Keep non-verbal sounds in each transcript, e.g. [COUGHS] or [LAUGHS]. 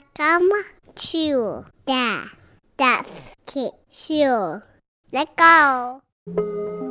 Welcome to the Geoff Keith Show. Let's go.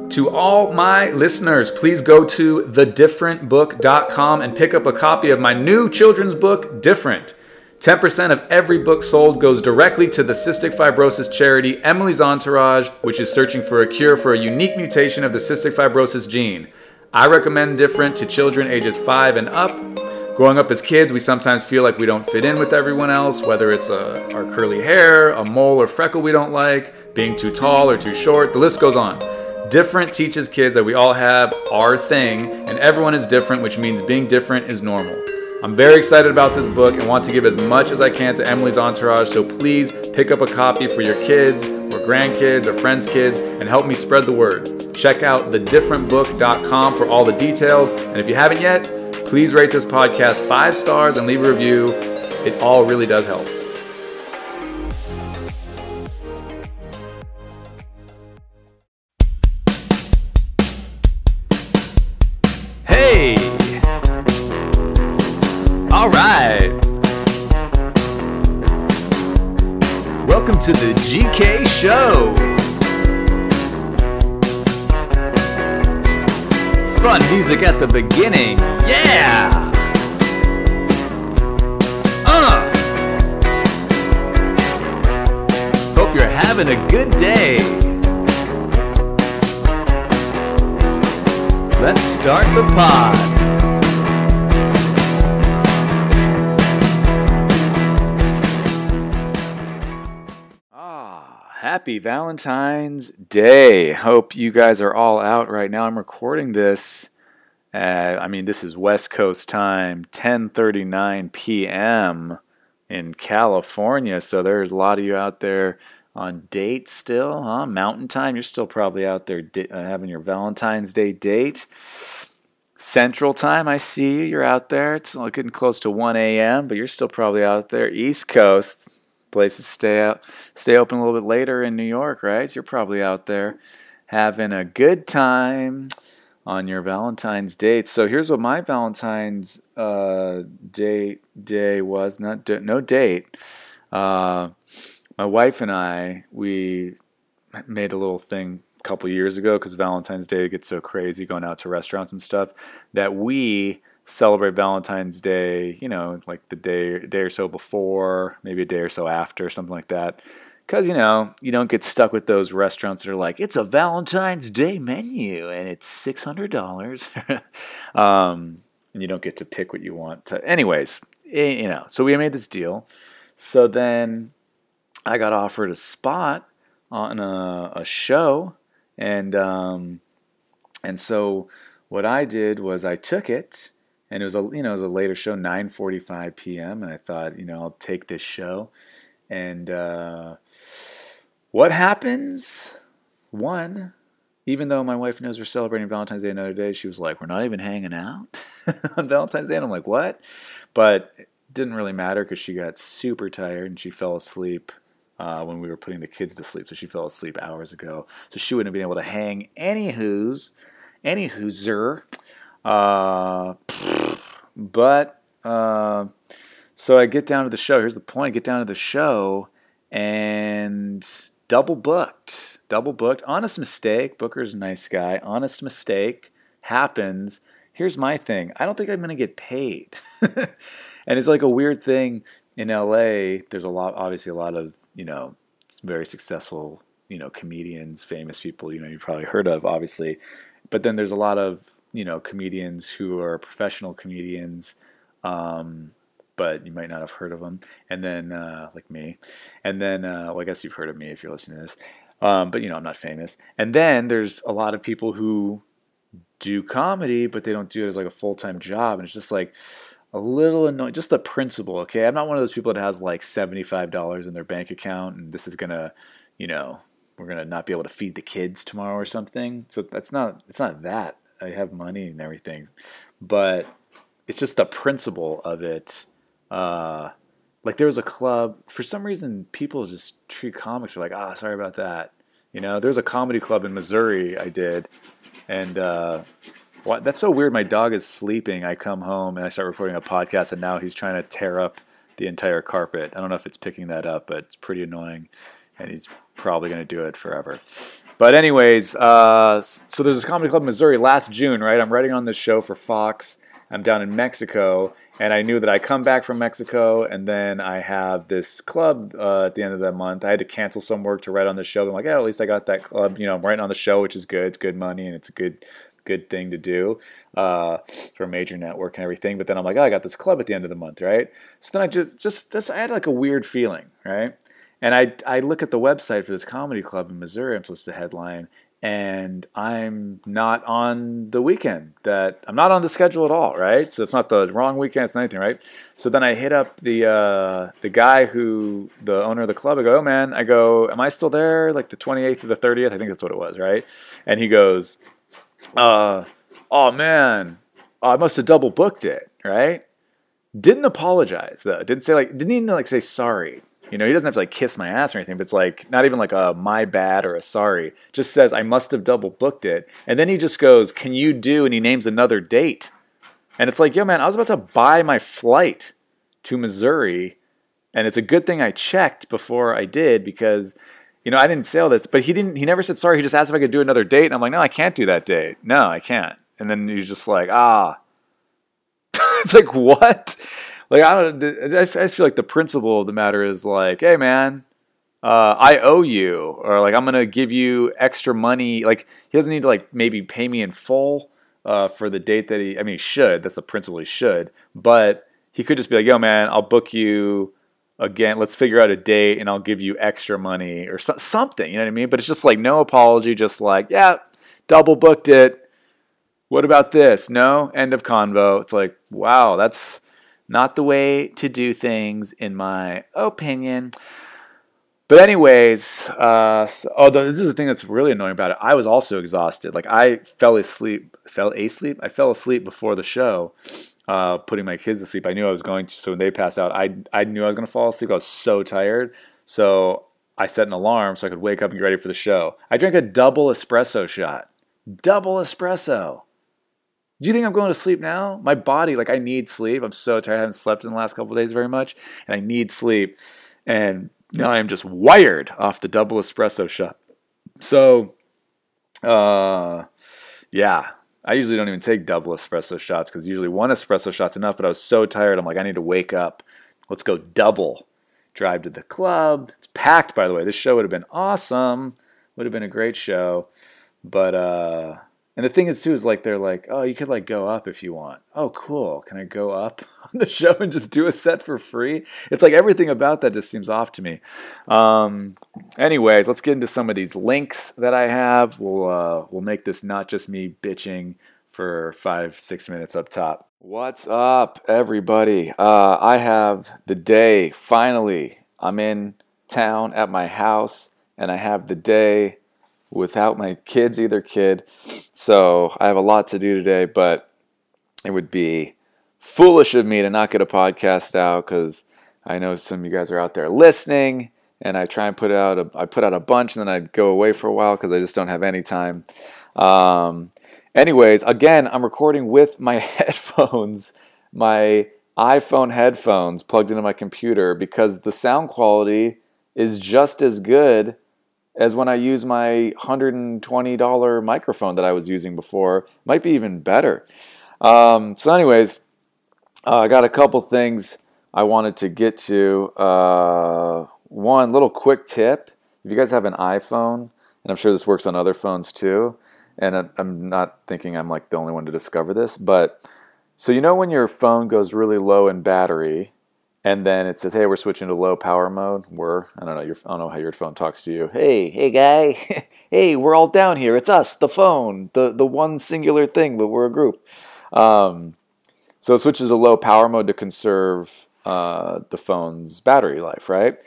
To all my listeners, please go to thedifferentbook.com and pick up a copy of my new children's book, Different. 10% of every book sold goes directly to the cystic fibrosis charity Emily's Entourage, which is searching for a cure for a unique mutation of the cystic fibrosis gene. I recommend Different to children ages 5 and up. Growing up as kids, we sometimes feel like we don't fit in with everyone else, whether it's a, our curly hair, a mole or freckle we don't like, being too tall or too short, the list goes on. Different teaches kids that we all have our thing and everyone is different, which means being different is normal. I'm very excited about this book and want to give as much as I can to Emily's Entourage, so please pick up a copy for your kids or grandkids or friends' kids and help me spread the word. Check out thedifferentbook.com for all the details, and if you haven't yet, please rate this podcast five stars and leave a review. It all really does help. To the GK Show. Fun music at the beginning. Yeah! Uh! Hope you're having a good day. Let's start the pod. Happy Valentine's Day. Hope you guys are all out right now. I'm recording this. Uh, I mean, this is West Coast time, 10:39 p.m. in California. So there's a lot of you out there on dates still, huh? Mountain time. You're still probably out there di- uh, having your Valentine's Day date. Central time, I see you. You're out there. It's getting close to 1 a.m., but you're still probably out there. East Coast, places stay out, stay open a little bit later in New York, right? So you're probably out there having a good time on your Valentine's date. So here's what my Valentine's uh, date day was. Not d- no date. Uh, my wife and I we made a little thing a couple years ago because Valentine's Day gets so crazy going out to restaurants and stuff that we celebrate Valentine's Day, you know, like the day day or so before, maybe a day or so after, something like that. Because, you know, you don't get stuck with those restaurants that are like, it's a Valentine's Day menu and it's $600. [LAUGHS] um, and you don't get to pick what you want to. Anyways, you know, so we made this deal. So then I got offered a spot on a, a show. And, um, and so what I did was I took it and it was a you know it was a later show 9:45 p.m. and I thought you know I'll take this show. And uh, what happens? One even though my wife knows we're celebrating Valentine's Day another day she was like we're not even hanging out [LAUGHS] on Valentine's Day. And I'm like what? But it didn't really matter because she got super tired and she fell asleep uh, when we were putting the kids to sleep. So she fell asleep hours ago. So she wouldn't have been able to hang any who's any whooser uh, but uh, so I get down to the show. Here's the point: I get down to the show and double booked. Double booked. Honest mistake. Booker's a nice guy. Honest mistake happens. Here's my thing. I don't think I'm gonna get paid, [LAUGHS] and it's like a weird thing in LA. There's a lot, obviously, a lot of you know very successful you know comedians, famous people. You know you probably heard of, obviously, but then there's a lot of you know comedians who are professional comedians um, but you might not have heard of them and then uh, like me. And then uh, well i guess you've heard of me if you're listening to this. Um, but you know i'm not famous. And then there's a lot of people who do comedy but they don't do it as like a full-time job. And it's just like a little annoying just the principle okay? I'm not one of those people that has like $75 in their bank account and this is gonna you know we're gonna not be able to feed the kids tomorrow or something. So that's not it's not that I have money and everything, but it's just the principle of it. Uh, like there was a club for some reason people just treat comics are like ah sorry about that you know there's a comedy club in Missouri I did and uh, what, that's so weird my dog is sleeping I come home and I start recording a podcast and now he's trying to tear up the entire carpet. I don't know if it's picking that up, but it's pretty annoying, and he's probably going to do it forever. But anyways, uh, so there's this comedy club in Missouri last June, right? I'm writing on this show for Fox. I'm down in Mexico, and I knew that I come back from Mexico, and then I have this club uh, at the end of the month. I had to cancel some work to write on the show. I'm like, yeah, at least I got that club. You know, I'm writing on the show, which is good. It's good money, and it's a good good thing to do uh, for a major network and everything. But then I'm like, oh, I got this club at the end of the month, right? So then I just just, just I had like a weird feeling, right? And I, I look at the website for this comedy club in Missouri. I'm to headline, and I'm not on the weekend. That I'm not on the schedule at all, right? So it's not the wrong weekend. It's not anything, right? So then I hit up the uh, the guy who the owner of the club. I go, oh man, I go, am I still there? Like the 28th to the 30th? I think that's what it was, right? And he goes, uh, oh man, I must have double booked it, right? Didn't apologize though. Didn't say like, didn't even like say sorry. You know, he doesn't have to like kiss my ass or anything, but it's like not even like a my bad or a sorry. Just says I must have double booked it. And then he just goes, Can you do? And he names another date. And it's like, yo, man, I was about to buy my flight to Missouri. And it's a good thing I checked before I did because, you know, I didn't say all this, but he didn't, he never said sorry. He just asked if I could do another date. And I'm like, no, I can't do that date. No, I can't. And then he's just like, ah. [LAUGHS] it's like, what? Like I don't. I just, I just feel like the principle of the matter is like, hey man, uh, I owe you, or like I'm gonna give you extra money. Like he doesn't need to like maybe pay me in full uh, for the date that he. I mean, he should. That's the principle. He should, but he could just be like, yo man, I'll book you again. Let's figure out a date, and I'll give you extra money or so, something. You know what I mean? But it's just like no apology. Just like yeah, double booked it. What about this? No, end of convo. It's like wow, that's not the way to do things, in my opinion. But anyways, uh, oh, this is the thing that's really annoying about it. I was also exhausted. Like I fell asleep, fell asleep. I fell asleep before the show, uh, putting my kids to sleep. I knew I was going to, so when they passed out, I I knew I was going to fall asleep. I was so tired, so I set an alarm so I could wake up and get ready for the show. I drank a double espresso shot, double espresso. Do you think I'm going to sleep now? My body, like, I need sleep. I'm so tired. I haven't slept in the last couple days very much, and I need sleep. And now I'm just wired off the double espresso shot. So, uh, yeah, I usually don't even take double espresso shots because usually one espresso shot's enough. But I was so tired. I'm like, I need to wake up. Let's go double. Drive to the club. It's packed, by the way. This show would have been awesome. Would have been a great show. But uh, and the thing is too is like they're like, oh, you could like go up if you want. Oh, cool. Can I go up [LAUGHS] on the show and just do a set for free? It's like everything about that just seems off to me. Um, anyways, let's get into some of these links that I have. We'll uh, we'll make this not just me bitching for five six minutes up top. What's up, everybody? Uh, I have the day finally. I'm in town at my house, and I have the day without my kids, either kid. So I have a lot to do today, but it would be foolish of me to not get a podcast out because I know some of you guys are out there listening, and I try and put out a I put out a bunch, and then I go away for a while because I just don't have any time. Um, anyways, again, I'm recording with my [LAUGHS] headphones, my iPhone headphones plugged into my computer because the sound quality is just as good as when I use my $120 microphone that I was using before. Might be even better. Um, so, anyways, uh, I got a couple things I wanted to get to. Uh, one little quick tip if you guys have an iPhone, and I'm sure this works on other phones too, and I'm not thinking I'm like the only one to discover this, but so you know when your phone goes really low in battery and then it says, "Hey, we're switching to low power mode." We're I don't know your I don't know how your phone talks to you. Hey, hey guy, [LAUGHS] hey, we're all down here. It's us, the phone, the the one singular thing, but we're a group. Um, so it switches to low power mode to conserve uh, the phone's battery life, right?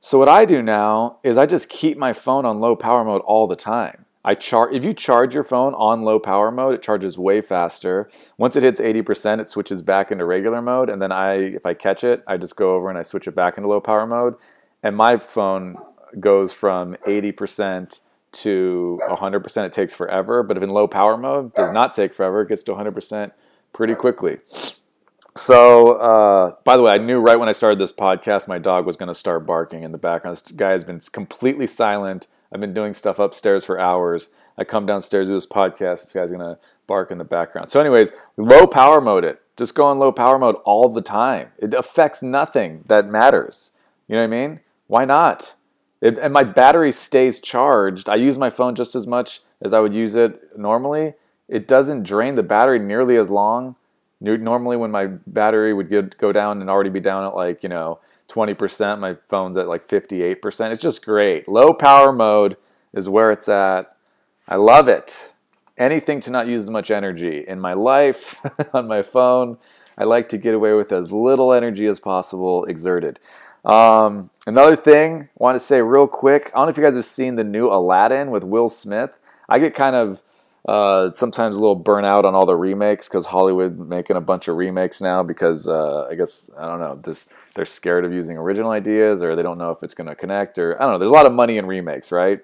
So what I do now is I just keep my phone on low power mode all the time. I char- if you charge your phone on low power mode, it charges way faster. Once it hits 80%, it switches back into regular mode, and then I, if I catch it, I just go over and I switch it back into low power mode, and my phone goes from 80% to 100%. It takes forever, but if in low power mode, does not take forever. It gets to 100% pretty quickly. So, uh, by the way, I knew right when I started this podcast, my dog was going to start barking in the background. This guy has been completely silent. I've been doing stuff upstairs for hours. I come downstairs to this podcast. This guy's to bark in the background. So, anyways, low power mode it. Just go on low power mode all the time. It affects nothing that matters. You know what I mean? Why not? It, and my battery stays charged. I use my phone just as much as I would use it normally. It doesn't drain the battery nearly as long. Normally, when my battery would get, go down and already be down at like, you know, 20%, my phone's at like 58%. It's just great. Low power mode is where it's at. I love it. Anything to not use as much energy in my life, [LAUGHS] on my phone. I like to get away with as little energy as possible exerted. Um, another thing I want to say real quick I don't know if you guys have seen the new Aladdin with Will Smith. I get kind of uh, sometimes a little burnout on all the remakes because Hollywood making a bunch of remakes now because uh, I guess I don't know this they're scared of using original ideas or they don't know if it's going to connect or I don't know. There's a lot of money in remakes, right?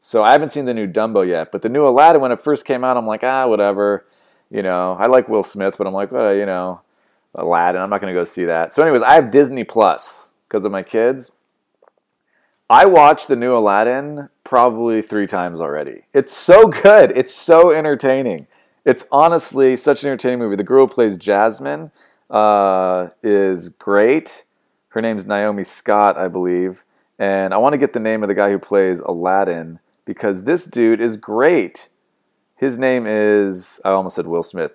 So I haven't seen the new Dumbo yet, but the new Aladdin when it first came out, I'm like ah whatever, you know. I like Will Smith, but I'm like well you know Aladdin. I'm not going to go see that. So anyways, I have Disney Plus because of my kids. I watched the new Aladdin probably three times already. It's so good. It's so entertaining. It's honestly such an entertaining movie. The girl who plays Jasmine uh, is great. Her name's Naomi Scott, I believe. And I want to get the name of the guy who plays Aladdin because this dude is great. His name is, I almost said Will Smith,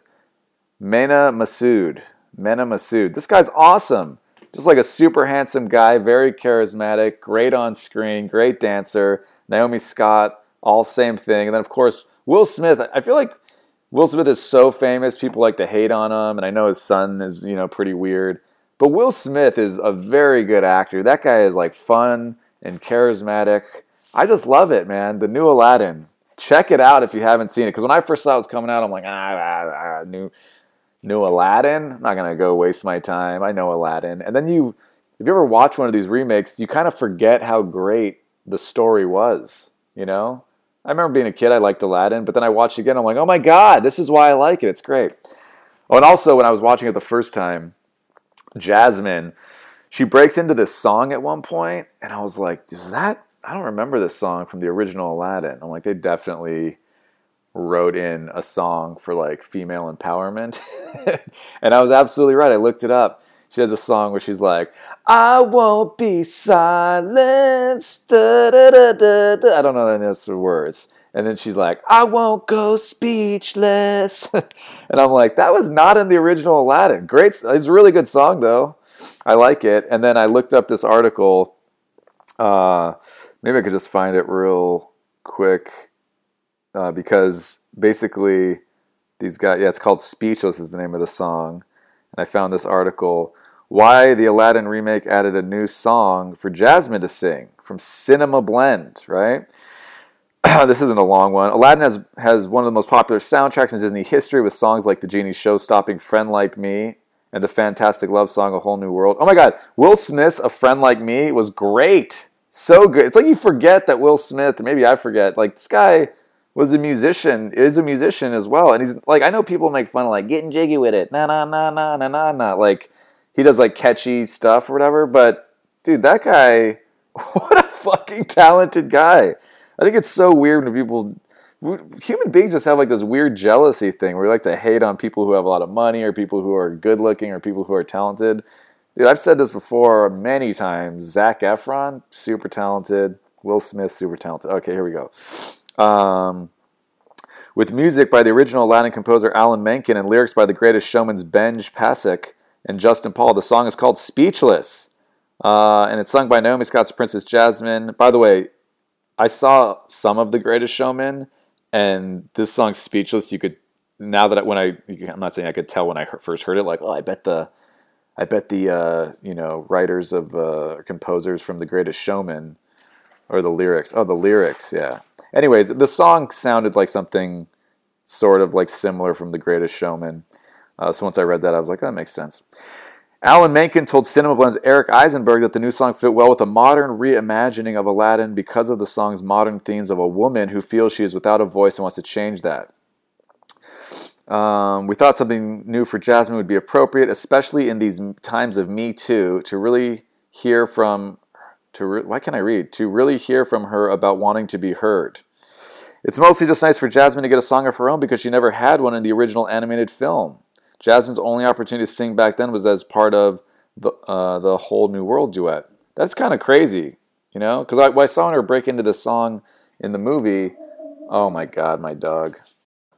Mena Massoud. Mena Massoud. This guy's awesome just like a super handsome guy, very charismatic, great on screen, great dancer. Naomi Scott, all same thing. And then, of course, Will Smith. I feel like Will Smith is so famous, people like to hate on him, and I know his son is, you know, pretty weird. But Will Smith is a very good actor. That guy is like fun and charismatic. I just love it, man. The new Aladdin. Check it out if you haven't seen it. Because when I first saw it was coming out, I'm like, ah, ah, ah new new Aladdin. I'm not gonna go waste my time. I know Aladdin. And then you, if you ever watch one of these remakes, you kind of forget how great the story was. You know, I remember being a kid, I liked Aladdin, but then I watched it again. I'm like, oh my god, this is why I like it. It's great. Oh, and also when I was watching it the first time, Jasmine, she breaks into this song at one point, and I was like, is that? I don't remember this song from the original Aladdin. I'm like, they definitely wrote in a song for like female empowerment. [LAUGHS] and I was absolutely right. I looked it up. She has a song where she's like, I won't be silenced. Da, da, da, I don't know the words. And then she's like, I won't go speechless. [LAUGHS] and I'm like, that was not in the original Aladdin. Great. It's a really good song, though. I like it. And then I looked up this article. Uh, maybe I could just find it real quick uh, because basically these guys, yeah, it's called Speechless is the name of the song. And I found this article why the Aladdin remake added a new song for Jasmine to sing from Cinema Blend, right? [CLEARS THROAT] this isn't a long one. Aladdin has, has one of the most popular soundtracks in Disney history with songs like the Genie's show stopping Friend Like Me and the fantastic love song A Whole New World. Oh my God, Will Smith's A Friend Like Me was great. So good. It's like you forget that Will Smith, maybe I forget, like this guy was a musician, is a musician as well. And he's like, I know people make fun of like getting jiggy with it, na na na na na na na. Like he does like catchy stuff or whatever. But dude, that guy, [LAUGHS] what a fucking talented guy. I think it's so weird when people, human beings just have like this weird jealousy thing where we like to hate on people who have a lot of money or people who are good looking or people who are talented. Dude, I've said this before many times. Zac Efron, super talented. Will Smith, super talented. Okay, here we go. Um, with music by the original Aladdin composer Alan Menken and lyrics by the greatest showman's Benj Pasek and Justin Paul. The song is called Speechless, uh, and it's sung by Naomi Scott's Princess Jasmine. By the way, I saw some of The Greatest Showman, and this song Speechless, you could now that when I I'm not saying I could tell when I first heard it, like oh I bet the I bet the uh, you know writers of uh, composers from The Greatest Showman or the lyrics. Oh, the lyrics, yeah anyways, the song sounded like something sort of like similar from The Greatest Showman. Uh, so once I read that, I was like, oh, that makes sense. Alan Menken told Cinema Blend's Eric Eisenberg that the new song fit well with a modern reimagining of Aladdin because of the song's modern themes of a woman who feels she is without a voice and wants to change that. Um, we thought something new for Jasmine would be appropriate, especially in these times of Me Too, to really hear from. To re- why can I read? To really hear from her about wanting to be heard. It's mostly just nice for Jasmine to get a song of her own because she never had one in the original animated film. Jasmine's only opportunity to sing back then was as part of the uh, the whole New World duet. That's kind of crazy, you know? Because I, I saw her break into this song in the movie. Oh my God, my dog!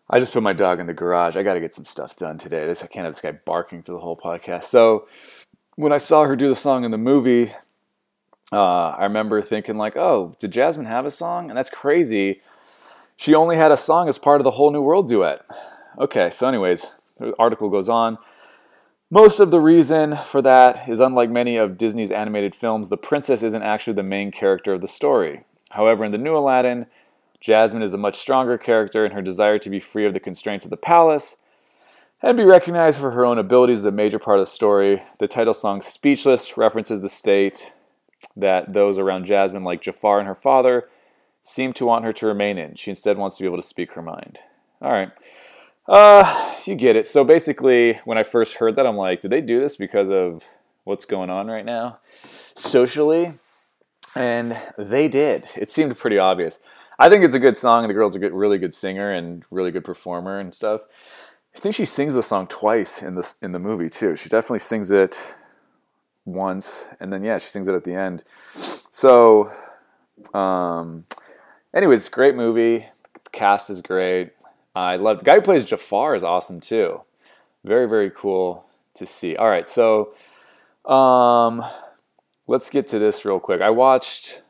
I just put my dog in the garage. I got to get some stuff done today. This I can't have this guy barking through the whole podcast. So when I saw her do the song in the movie, uh, I remember thinking like, "Oh, did Jasmine have a song?" And that's crazy. She only had a song as part of the whole New World duet. Okay, so anyways, the article goes on. Most of the reason for that is unlike many of Disney's animated films, the princess isn't actually the main character of the story. However, in the new Aladdin, Jasmine is a much stronger character and her desire to be free of the constraints of the palace and be recognized for her own abilities is a major part of the story. The title song Speechless references the state that those around Jasmine, like Jafar and her father, seem to want her to remain in. She instead wants to be able to speak her mind. All right. Uh, you get it. So basically, when I first heard that, I'm like, did they do this because of what's going on right now socially? And they did. It seemed pretty obvious. I think it's a good song, and the girl's a good, really good singer and really good performer and stuff. I think she sings the song twice in the in the movie too. She definitely sings it once, and then yeah, she sings it at the end. So, um, anyways, great movie. The cast is great. I love the guy who plays Jafar is awesome too. Very very cool to see. All right, so um, let's get to this real quick. I watched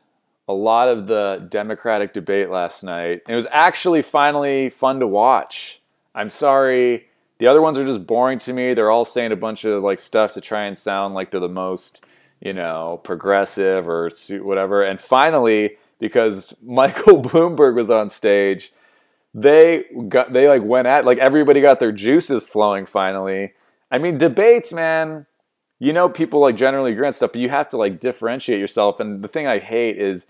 a lot of the Democratic debate last night. It was actually finally fun to watch. I'm sorry, the other ones are just boring to me. They're all saying a bunch of like stuff to try and sound like they're the most, you know, progressive or whatever. And finally, because [LAUGHS] Michael Bloomberg was on stage, they got they like went at like everybody got their juices flowing finally. I mean, debates, man. You know, people like generally agree on stuff, but you have to like differentiate yourself. And the thing I hate is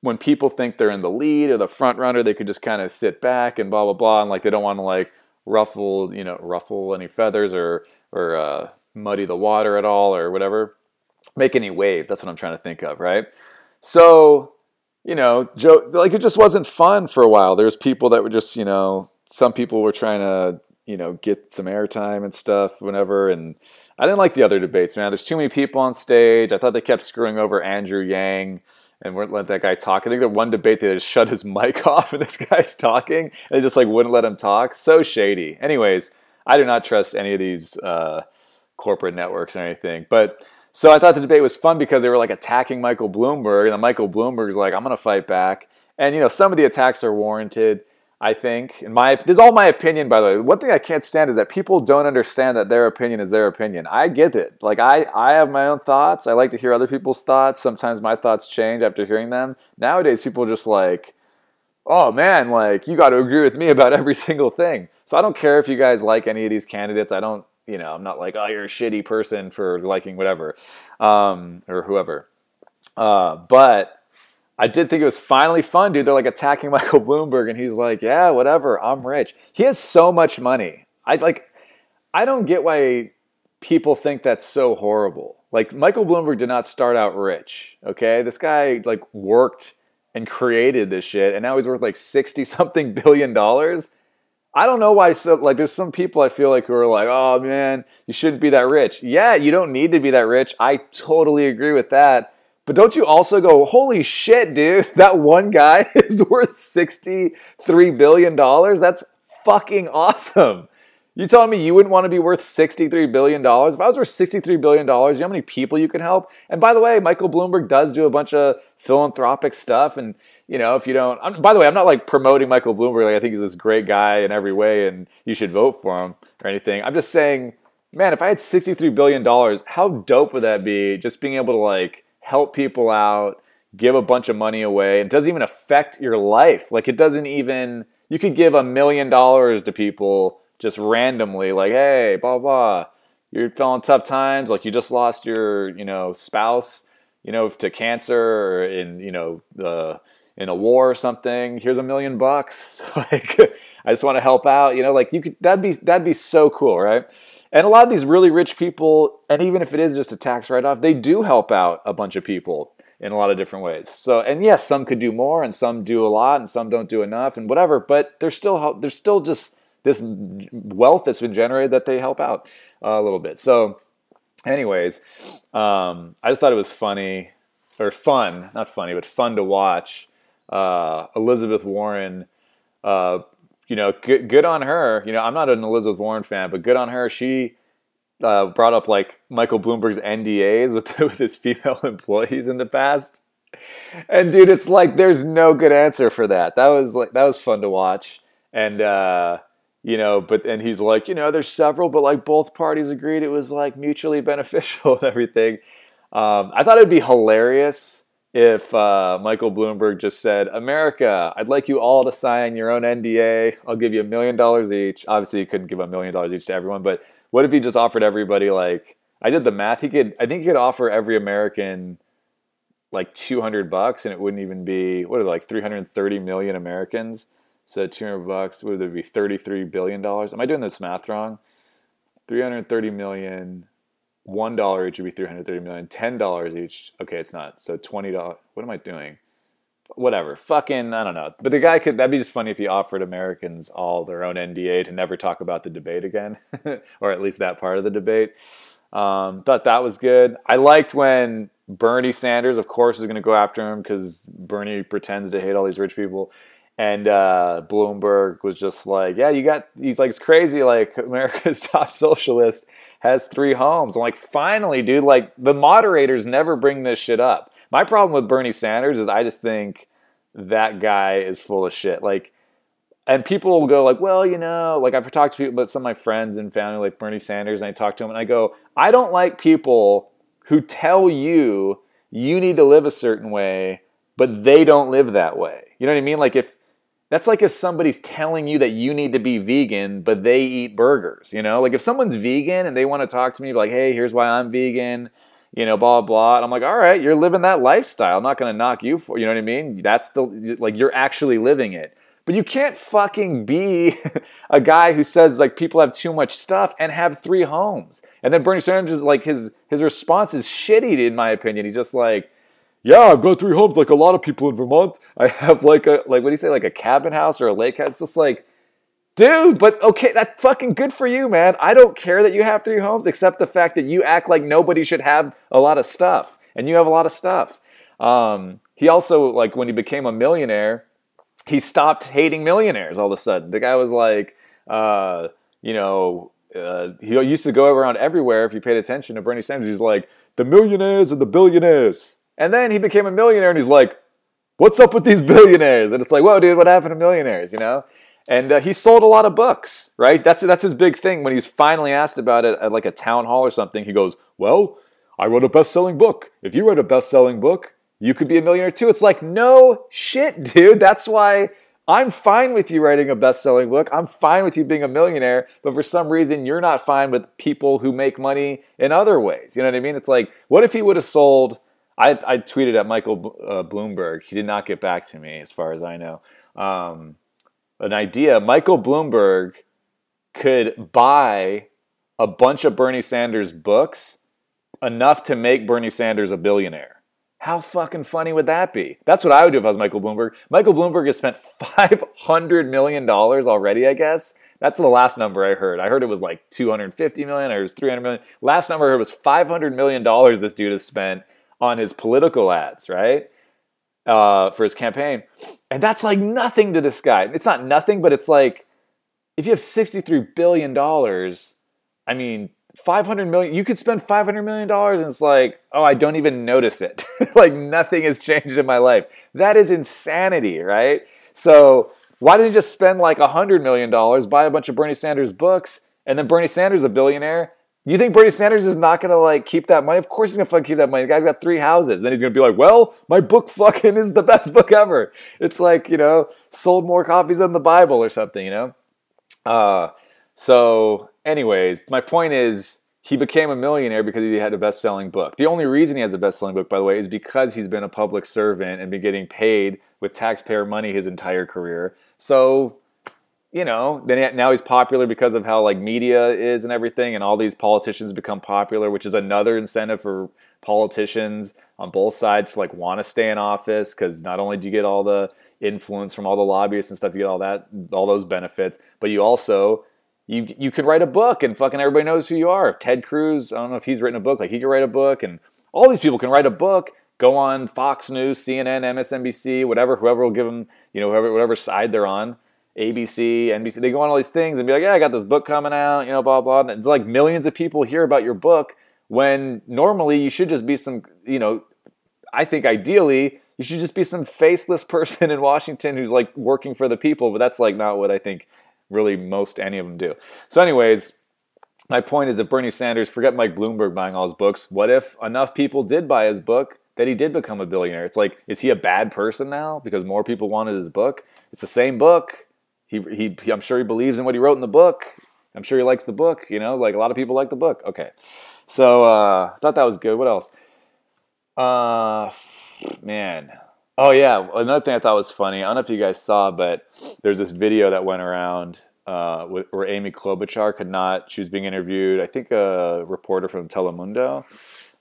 when people think they're in the lead or the front runner, they could just kind of sit back and blah blah blah, and like they don't want to like ruffle you know ruffle any feathers or or uh, muddy the water at all or whatever, make any waves. That's what I'm trying to think of, right? So you know, Joe, like it just wasn't fun for a while. There's people that were just, you know, some people were trying to, you know, get some airtime and stuff, whenever. And I didn't like the other debates, man. There's too many people on stage. I thought they kept screwing over Andrew Yang and wouldn't let that guy talk. I think the one debate they just shut his [LAUGHS] mic off and this guy's talking and they just like wouldn't let him talk. So shady. Anyways, I do not trust any of these uh, corporate networks or anything. But so I thought the debate was fun because they were like attacking Michael Bloomberg, and then Michael Bloomberg's like, "I'm to fight back." And you know, some of the attacks are warranted. I think, in my this is all my opinion, by the way. One thing I can't stand is that people don't understand that their opinion is their opinion. I get it. Like I, I have my own thoughts. I like to hear other people's thoughts. Sometimes my thoughts change after hearing them. Nowadays, people are just like, "Oh man, like you got to agree with me about [LAUGHS] every single thing." So I don't care if you guys like any of these candidates. I don't you know, I'm not like, oh, you're a shitty person for liking whatever, um, or whoever. Uh, but I did think it was finally fun, dude. They're like attacking [LAUGHS] Michael Bloomberg, and he's like, yeah, whatever, I'm rich. He has so much money. I like, I don't get why people think that's so horrible. Like Michael Bloomberg did not start out rich. Okay, this guy like worked and created this shit, and now he's worth like sixty something [LAUGHS] billion dollars. I don't know why. So, like, there's some people I feel like who are like, "Oh man, you shouldn't be that rich." Yeah, you don't need to be that rich. I totally agree with that. But don't you also go, "Holy shit, dude! [LAUGHS] That one guy [LAUGHS] is worth sixty-three billion dollars. That's fucking awesome." You telling me you wouldn't want to be worth $63 billion? If I was worth $63 billion, you know how many people you can help? And by the way, Michael Bloomberg does do a bunch of philanthropic stuff. And, you know, if you don't, I'm, by the way, I'm not like promoting Michael Bloomberg. Like, I think he's this great guy in every way and you should vote for him or anything. I'm just saying, man, if I had $63 billion, how dope would that be? Just being able to like help people out, give a bunch of money away. It doesn't even affect your life. Like, it doesn't even, you could give a million dollars to people just randomly, like, hey, blah blah, you're feeling tough times, like you just lost your, you know, spouse, you know, to cancer, or in, you know, the in a war or something. Here's a million bucks. [LAUGHS] like I just want to help out. You know, like you could that'd be that'd be so cool, right? And a lot of these really rich people, and even if it is just a tax write off, they do help out a bunch of people in a lot of different ways. So, and yes, some could do more, and some do a lot, and some don't do enough, and whatever. But there's still there's still just this wealth that's been generated that they help out a little bit. So, anyways, um, I just thought it was funny or fun, not funny, but fun to watch. Uh, Elizabeth Warren, uh, you know, good, good on her. You know, I'm not an Elizabeth Warren fan, but good on her. She uh, brought up like Michael Bloomberg's NDAs with [LAUGHS] with his female employees in the past. And dude, it's like there's no good answer for that. That was like that was fun to watch. And uh, you know, but and he's like, you know, there's several, but like both parties agreed it was like mutually beneficial [LAUGHS] and everything. Um, I thought it'd be hilarious if uh, Michael Bloomberg just said, America, I'd like you all to sign your own NDA. I'll give you a million dollars each. Obviously, he couldn't give a million dollars each to everyone, but what if he just offered everybody like I did the math? He could I think he could offer every American like 200 bucks and it wouldn't even be what are they, like 330 million Americans. So 200 bucks would it be 33 billion dollars? Am I doing this math wrong? 330 million one dollar each would be 330 million. Ten dollars each. Okay, it's not. So twenty dollars. What am I doing? Whatever. Fucking I don't know. But the guy could. That'd be just funny if he offered Americans all their own NDA to never talk about the debate again, [LAUGHS] or at least that part of the debate. Um, thought that was good. I liked when Bernie Sanders, of course, is going to go after him because Bernie pretends to hate all these rich people. And uh, Bloomberg was just like, yeah, you got, he's like, it's crazy. Like, America's [LAUGHS] top socialist has three homes. I'm like, finally, dude, like, the moderators never bring this shit up. My problem with Bernie Sanders is I just think that guy is full of shit. Like, and people will go like, well, you know, like I've talked to people, but some of my friends and family, like Bernie Sanders, and I talk to him and I go, I don't like people who tell you you need to live a certain way, but they don't live that way. You know what I mean? Like if that's like if somebody's telling you that you need to be vegan, but they eat burgers, you know? Like if someone's vegan and they want to talk to me like, hey, here's why I'm vegan, you know, blah, blah, And I'm like, all right, you're living that lifestyle. I'm not going to knock you for, you know what I mean? That's the, like, you're actually living it. But you can't fucking be [LAUGHS] a guy who says like people have too much stuff and have three homes. And then Bernie Sanders like his his response is shitty in my opinion. He's just like, yeah, I've got three homes like a lot of people in Vermont. I have like a like what do you say like a cabin house or a lake house. It's just like, dude, but okay, that's fucking good for you, man. I don't care that you have three homes, except the fact that you act like nobody should have a lot of stuff, and you have a lot of stuff. Um, he also like when he became a millionaire, he stopped hating millionaires all of a sudden. The guy was like, uh, you know. Uh, he used to go around everywhere if you paid attention to Bernie Sanders. He's like, the millionaires and the billionaires and then he became a millionaire and he's like, what's up with these billionaires? And it's like, whoa, dude, what happened to millionaires, you know? And uh, he sold a lot of books, right? That's, that's his big thing. When he's finally asked about it at like a town hall or something, he goes, well, I wrote a best-selling book. If you wrote a best-selling book, you could be a millionaire too. It's like, no shit, dude. That's why I'm fine with you writing a best-selling book. I'm fine with you being a millionaire, but for some reason you're not fine with people who make money in other ways. You know what I mean? It's like, what if he would have sold I, I tweeted at Michael uh, Bloomberg. He did not get back to me, as far as I know. Um, an idea: Michael Bloomberg could buy a bunch of Bernie Sanders books, enough to make Bernie Sanders a billionaire. How fucking funny would that be? That's what I would do if I was Michael Bloomberg. Michael Bloomberg has spent [LAUGHS] five hundred million dollars already. I guess that's the last number I heard. I heard it was like two hundred fifty million, or it was three hundred million. Last number I heard was five hundred million dollars. This dude has spent on his political ads, right? Uh, for his campaign. And that's like nothing to this guy. It's not nothing, but it's like if you have $63 billion, I mean, 500 million, you could spend 500 million dollars and it's like, oh, I don't even notice it. [LAUGHS] like nothing has changed in my life. That is insanity, right? So why didn't you just spend like $100 million, buy a bunch of Bernie Sanders books, and then Bernie Sanders a billionaire, you think Bernie Sanders is not gonna like keep that money? Of course he's gonna fucking keep that money. The guy's got three houses. Then he's gonna be like, well, my book fucking [LAUGHS] is the best book ever. It's like, you know, sold more copies than the Bible or something, you know? Uh, so, anyways, my point is he became a millionaire because he had a best-selling book. The only reason he has a best-selling book, by the way, is because he's been a public servant and been getting paid with taxpayer money his entire career. So, you know, then now he's popular because of how like media is and everything, and all these politicians become popular, which is another incentive for politicians on both sides to like want to stay in office because not only do you get all the influence from all the lobbyists and stuff, you get all that, all those benefits, but you also you you could write a book and fucking everybody knows who you are. Ted Cruz, I don't know if he's written a book, like he could write a book, and all these people can write a book. Go on Fox News, CNN, MSNBC, whatever, whoever will give them, you know, whoever, whatever side they're on, ABC, NBC. They go on all these things and be like, yeah, I got this book coming out, you know, blah blah. And it's like millions of people hear about your book when normally you should just be some, you know, I think ideally you should just be some faceless [LAUGHS] person in Washington who's like working for the people, but that's like not what I think really most any of them do. So, anyways, my point is if Bernie Sanders, forget Mike Bloomberg buying all his books, what if enough people did buy his book that he did become a billionaire? It's like, is he a bad person now because more people wanted his book? It's the same book. He, he, I'm sure he believes in what he wrote in the book. I'm sure he likes the book, you know, like a lot of people like the book. Okay. So, uh, I thought that was good. What else? Uh, man, Oh yeah, another thing I thought was funny. I don't know if you guys saw, but there's this video that went around uh, where Amy Klobuchar could not. She was being interviewed. I think a reporter from Telemundo,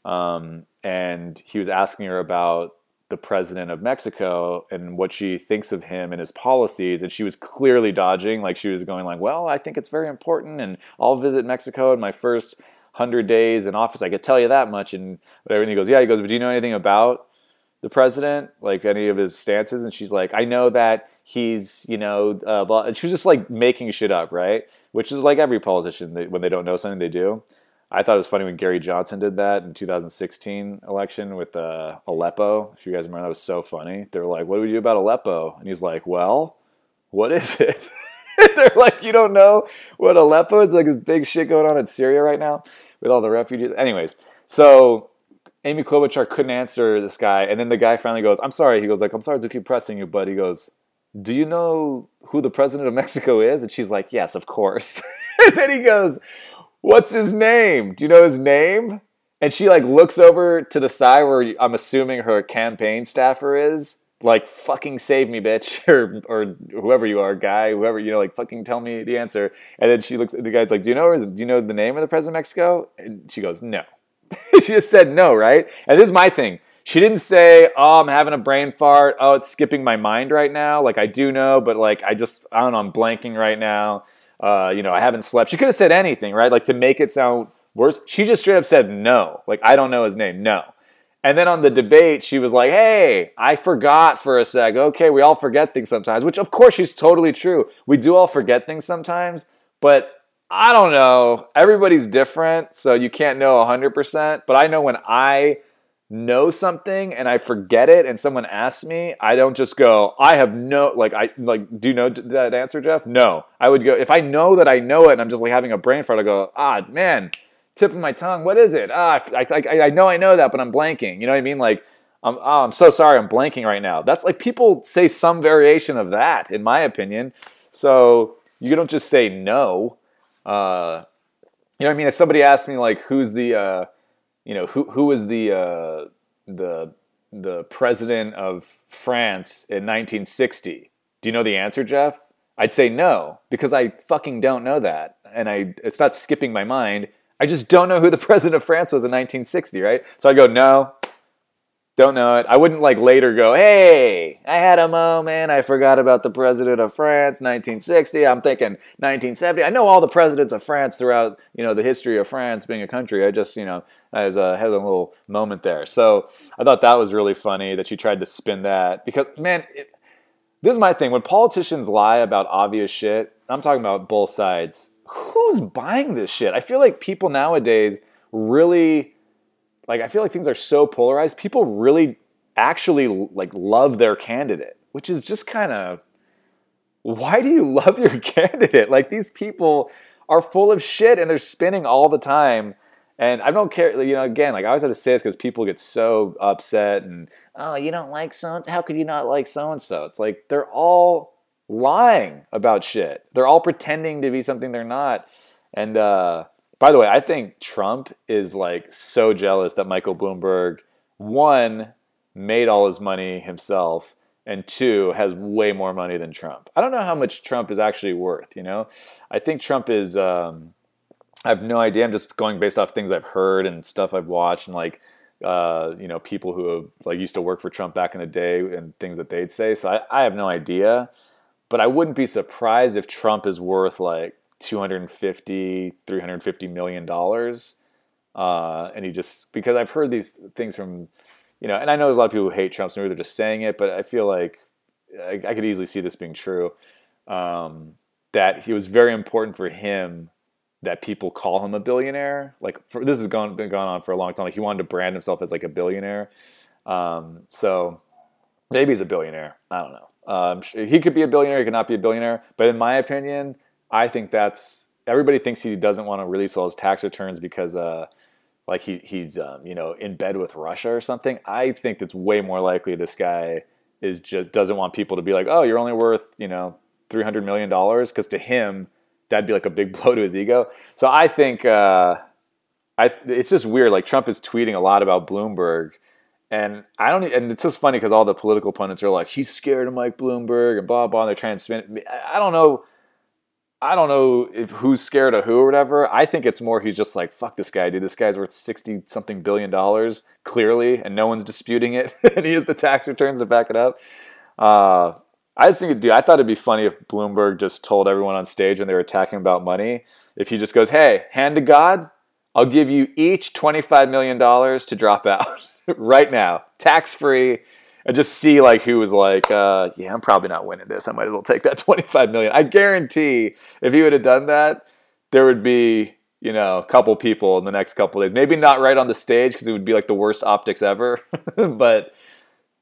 um, and he was asking her about the president of Mexico and what she thinks of him and his policies. And she was clearly dodging, like she was going like, "Well, I think it's very important, and I'll visit Mexico in my first hundred days in office. I could tell you that much." And whatever. And he goes, "Yeah." He goes, "But do you know anything about?" the president, like any of his stances, and she's like, I know that he's, you know, uh, blah. and she was just like making shit up, right? Which is like every politician they, when they don't know something, they do. I thought it was funny when Gary Johnson did that in 2016 election with uh, Aleppo. If you guys remember, that was so funny. They were like, "What do we do about Aleppo?" And he's like, "Well, what is it?" [LAUGHS] They're like, "You don't know what Aleppo is? Like this big shit going on in Syria right now with all the refugees." Anyways, so Amy Klobuchar couldn't answer this guy, and then the guy finally goes, "I'm sorry." He goes like, "I'm sorry to keep pressing you," but he goes, "Do you know who the president of Mexico is?" And she's like, "Yes, of course." [LAUGHS] and then he goes, "What's his name? Do you know his name?" And she like looks over to the side where I'm assuming her campaign staffer is, like fucking save me, bitch, [LAUGHS] or or whoever you are, guy, whoever you know, like fucking tell me the answer. And then she looks, at the guy's like, "Do you know? Do you know the name of the president of Mexico?" And she goes, "No." [LAUGHS] she just said no, right? And this is my thing. She didn't say, "Oh, I'm having a brain fart. Oh, it's skipping my mind right now." Like I do know, but like I just I don't know. I'm blanking right now. Uh, you know, I haven't slept. She could have said anything, right? Like to make it sound worse. She just straight up said no. Like I don't know his name. No. And then on the debate, she was like, "Hey, I forgot for a sec. Okay, we all forget things sometimes." Which, of course, she's totally true. We do all forget things sometimes, but I don't know. Everybody's different, so you can't know 100%. But I know when I know something and I forget it and someone asks me, I don't just go, I have no, like, I, like, do you know that answer, Geoff? No. I would go, if I know that I know it and I'm just like having a brain fart, I go, ah, man, tip of my tongue, what is it? Ah, I, I, I know I know that, but I'm blanking. You know what I mean? Like, I'm, oh, I'm so sorry, I'm blanking right now. That's like people say some variation of that, in my opinion. So you don't just say no uh, you know what I mean? If somebody asks me like, who's the, uh, you know, who who was the uh, the the president of France in 1960? Do you know the answer, Geoff? I'd say no because I fucking don't know that, and I it's not skipping my mind. I just don't know who the [LAUGHS] president of France was in 1960, right? So I go no, don't know it. I wouldn't like later go, hey, I had a moment. I forgot about the president of France, 1960. I'm thinking 1970. I know all the presidents of France throughout, you know, the history of France being a country. I just, you know, I was, uh, had a little moment there. So I thought that was really funny that she tried to spin that because, man, it, this is my thing. When politicians lie about obvious shit, I'm talking about both sides. Who's buying this shit? I feel like people nowadays really like I feel like things are so polarized. People really actually like love their candidate, which is just kind of why do you [LAUGHS] love your candidate? Like these people are full of shit and they're spinning all the time. And I don't care, you know, again, like I always have to say this because people get so upset and, oh, you don't like so How could you not like so and so? It's like they're all lying about shit. They're all pretending to be something they're not. And uh, by the way, I think Trump is like so jealous that Michael Bloomberg one made all his money himself and two has way more money than Trump. I don't know how much Trump is actually worth. You know, I think Trump is. Um, I have no idea. I'm just going based off things I've heard and stuff I've watched and like. Uh, you know, people who have like used to work for Trump back in the day and things that they'd say. So I, I have no idea, but I wouldn't be surprised if Trump is worth like 250, 350 million dollars. Uh, and he just because I've heard these things from you know, and I know there's a lot of people who hate Trump, so maybe they're just saying it, but I feel like I, I could easily see this being true. Um, that it was very important for him that people call him a billionaire. Like for, this has gone been going on for a long time. Like he wanted to brand himself as like a billionaire. Um, so maybe he's a billionaire. I don't know. Um, he could be a billionaire. He could not be a billionaire. But in my opinion, I think that's everybody thinks he doesn't want to release all his tax returns because uh, like he he's um, you know in bed with Russia or something. I think it's way more likely this guy is just doesn't want people to be like, oh, you're only worth you know three hundred million dollars because to him that'd be like a big [LAUGHS] blow to his ego. So I think uh, I it's just weird. Like Trump is tweeting a lot about Bloomberg. And I don't, and it's just funny because all the political pundits are like, he's scared of Mike Bloomberg and blah blah. And they're trying to spin. It. I don't know I don't know if who's scared of who or whatever. I think it's more he's just like, fuck this guy, dude. This guy's worth 60 something billion dollars, clearly, and no one's disputing it. [LAUGHS] and he has the tax returns to back it up. Uh, I just think, dude, I thought it'd be funny if Bloomberg just told everyone on stage when they were attacking about money, if he just goes, hey, hand to God, I'll give you each $25 million to drop out [LAUGHS] right now, tax free and just see like who was like, uh, yeah, I'm probably not winning this. I might as well take that [LAUGHS] 25 million. I guarantee if he would have done that, there would be you know a couple people in the next couple days. Maybe not right on the stage because it would be like the worst optics ever, [LAUGHS] but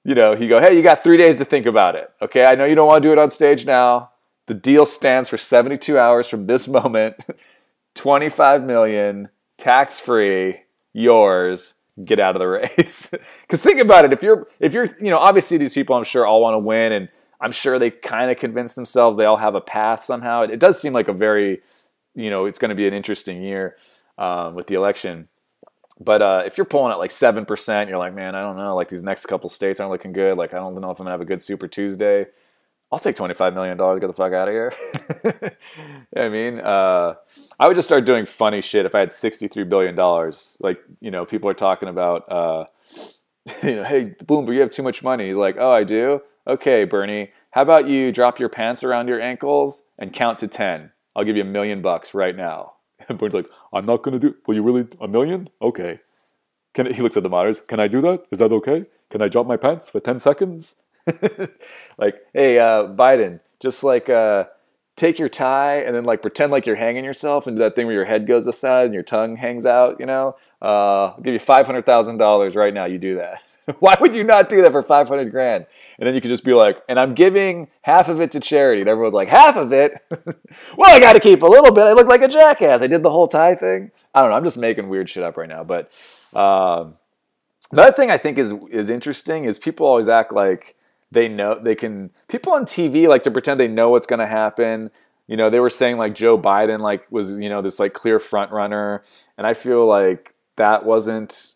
you know he go, hey, you got three days to think about it. Okay, I know you don't want to do it on stage now. The deal stands for 72 hours from this [LAUGHS] moment. 25 million tax free, yours get out of the [LAUGHS] race. Because think about it, if you're if you're you know obviously these people I'm sure all want to win, and I'm sure they kind of convince themselves they all have a path somehow. It, it does seem like a very you know it's going to be an interesting year um, with the election. But uh, if you're pulling at like seven percent, you're like, man, I don't know. Like these next couple states aren't looking good. Like I don't know if I'm gonna have a good Super Tuesday. I'll take $25 million to get the fuck out of here. [LAUGHS] I mean, uh, I would just start doing funny shit if I had $63 billion. Like, you know, people are talking about, uh, [LAUGHS] you know, hey, Bloomberg, you have too much money. He's like, oh, I do? Okay, Bernie, how about you drop your pants around your ankles and count to 10? I'll give you a million bucks right now. [LAUGHS] And Bernie's like, I'm not going to do, will you really, a million? Okay. Can, he looks at the monitors. Can I do that? Is that okay? Can I drop my pants for 10 seconds? [LAUGHS] like, hey, uh, Biden, just like uh, take your tie and then like pretend like you're hanging yourself and do that thing where your head goes aside and your tongue hangs out. You know, uh, I'll give you five hundred thousand dollars right now. You do that. [LAUGHS] Why would you not do that for five hundred grand? And then you could just be like, and I'm giving half of it to charity. And everyone's like, half of it? [LAUGHS] well, I got to keep a little bit. I look like a jackass. I did the whole tie thing. I don't know. I'm just making weird shit up right now. But um, the other thing I think is is interesting is people always act like they know they can people on TV like to pretend they know what's going to happen. You know, they were saying like Joe Biden like was, you know, this like clear front runner, and I feel like that wasn't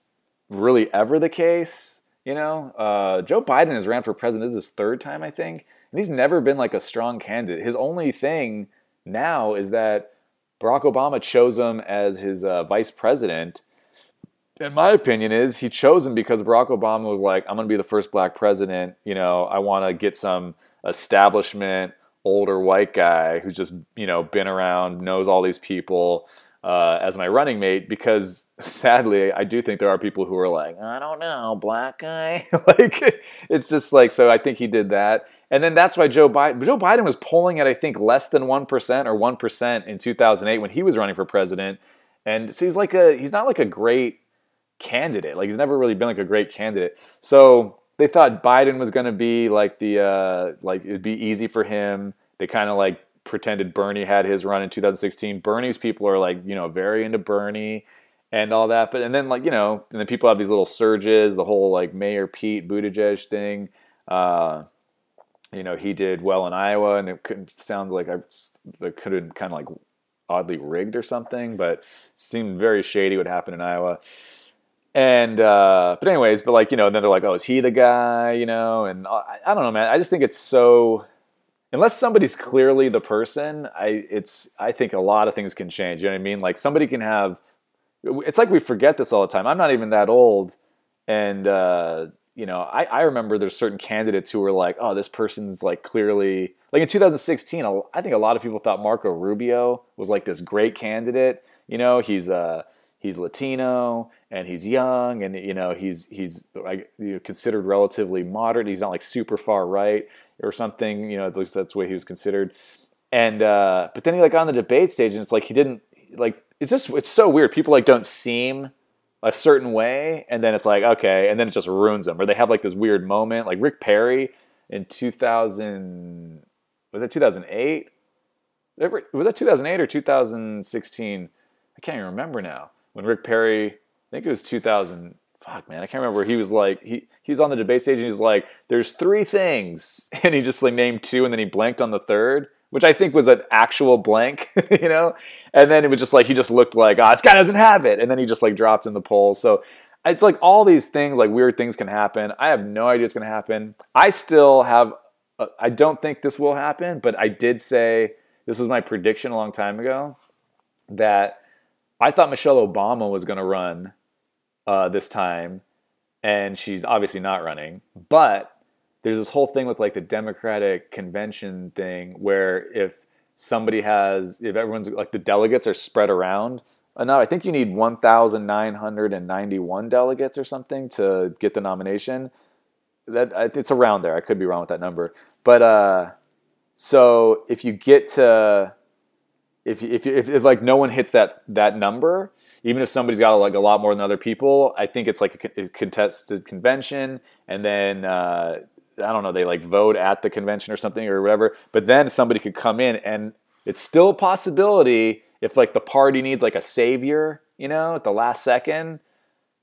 really ever the case, you know? Uh, Joe Biden has ran for president this is his third time, I think, and he's never been like a strong candidate. His only thing now is that Barack Obama chose him as his uh, vice president in my opinion, is he chose him because Barack Obama was like, I'm going to be the first black president. You know, I want to get some establishment, older white guy who's just, you know, been around, knows all these people uh, as my running mate. Because [LAUGHS] sadly, I do think there are people who are like, I don't know, black guy. [LAUGHS] like, it's just like, so I think he did that. And then that's why Joe Biden, Joe Biden was polling at, I think, less than 1% or 1% in 2008 when he was running for president. And so he's like a, he's not like a great candidate. Like he's never really been like a great candidate. So they thought Biden was going to be like the uh, like it'd be easy for him. They kind of like pretended Bernie had his run in 2016. Bernie's people are like you know very into Bernie and all that. But and then like you know and then people have these little surges. The whole like Mayor Pete Buttigieg thing. Uh, you know he did well in Iowa, and it couldn't sound like I, I could have kind of like oddly rigged or something, but it seemed very shady what happened in Iowa. And uh, but anyways, but like you know, then they're like, oh, is he the guy? You know, and I, I don't know, man. I just think it's so unless somebody's clearly the person, I it's I think a lot of things can change. You know what I mean? Like somebody can have. It's like we forget this all the time. I'm not even that old, and uh, you know, I, I remember there's certain candidates who were like, oh, this person's like clearly like in 2016. I think a lot of people thought Marco Rubio was like this great candidate. You know, he's uh he's Latino and he's young and you know he's he's like considered relatively moderate. He's not like super far right or something. You know, at least that's the way he was considered. And uh, but then he like on the debate stage and it's like he didn't like it's just it's so weird. People like don't seem a certain way, and then it's like okay, and then it just ruins them. Or they have like this weird moment, like Rick Perry in 2000 was it 2008? Was that 2008 or 2016? I can't even remember now. When Rick Perry, think it was 2000. Fuck man, I can't remember. He was like he he's on the debate stage and he's like, "There's three things," [LAUGHS] and he just like named two, and then he blanked on the third which I think was an actual blank, [LAUGHS] you know? And then it was just like, he just looked like, ah, oh, this guy doesn't have it. And then he just like dropped in the polls. So it's like all these things, like weird things can happen. I have no idea what's going to happen. I still have, uh, I don't think this will happen, but I did say, this was my prediction a long time ago, that I thought Michelle Obama was going to run uh, this time. And she's obviously not running. But there's this whole thing with like the Democratic convention thing where if somebody has if everyone's like the delegates are spread around enough, I think you need 1,991 delegates or something to get the nomination. That it's around there. I could be wrong with that number, but uh, so if you get to if if, if if like no one hits that that number, even if somebody's got like a lot more than other people, I think it's like a, contested convention, and then uh, I don't know, they like vote at the convention or something or whatever. But then somebody could come in and it's still a possibility if like the party needs like a savior, you know, at the last second.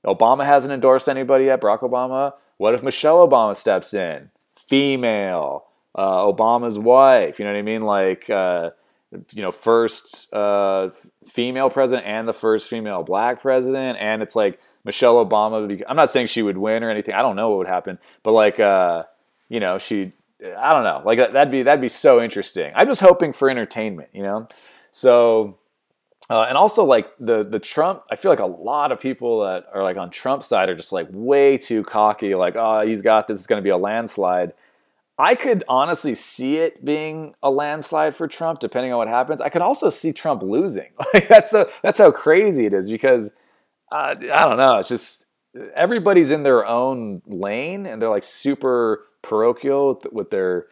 Obama hasn't endorsed anybody yet, Barack Obama. What if Michelle Obama steps in? Female, uh, Obama's wife, you know what I mean? Like, uh, you know, first uh, female president and the first female black president. And it's like Michelle Obama. I'm not saying she would win or anything. I don't know what would happen. But like, uh, you know, she, I don't know, like that'd be that'd be so interesting. I'm just hoping for entertainment, you know. So, uh, and also like the the Trump, I feel like a lot of people that are like on Trump's side are just like way too cocky, like oh he's got this, is going to be a landslide. I could honestly see it being a landslide for Trump, depending on what happens. I could also see Trump losing. [LAUGHS] Like that's that's how crazy it is because uh, I don't know. It's just everybody's in their own lane and they're like super parochial with their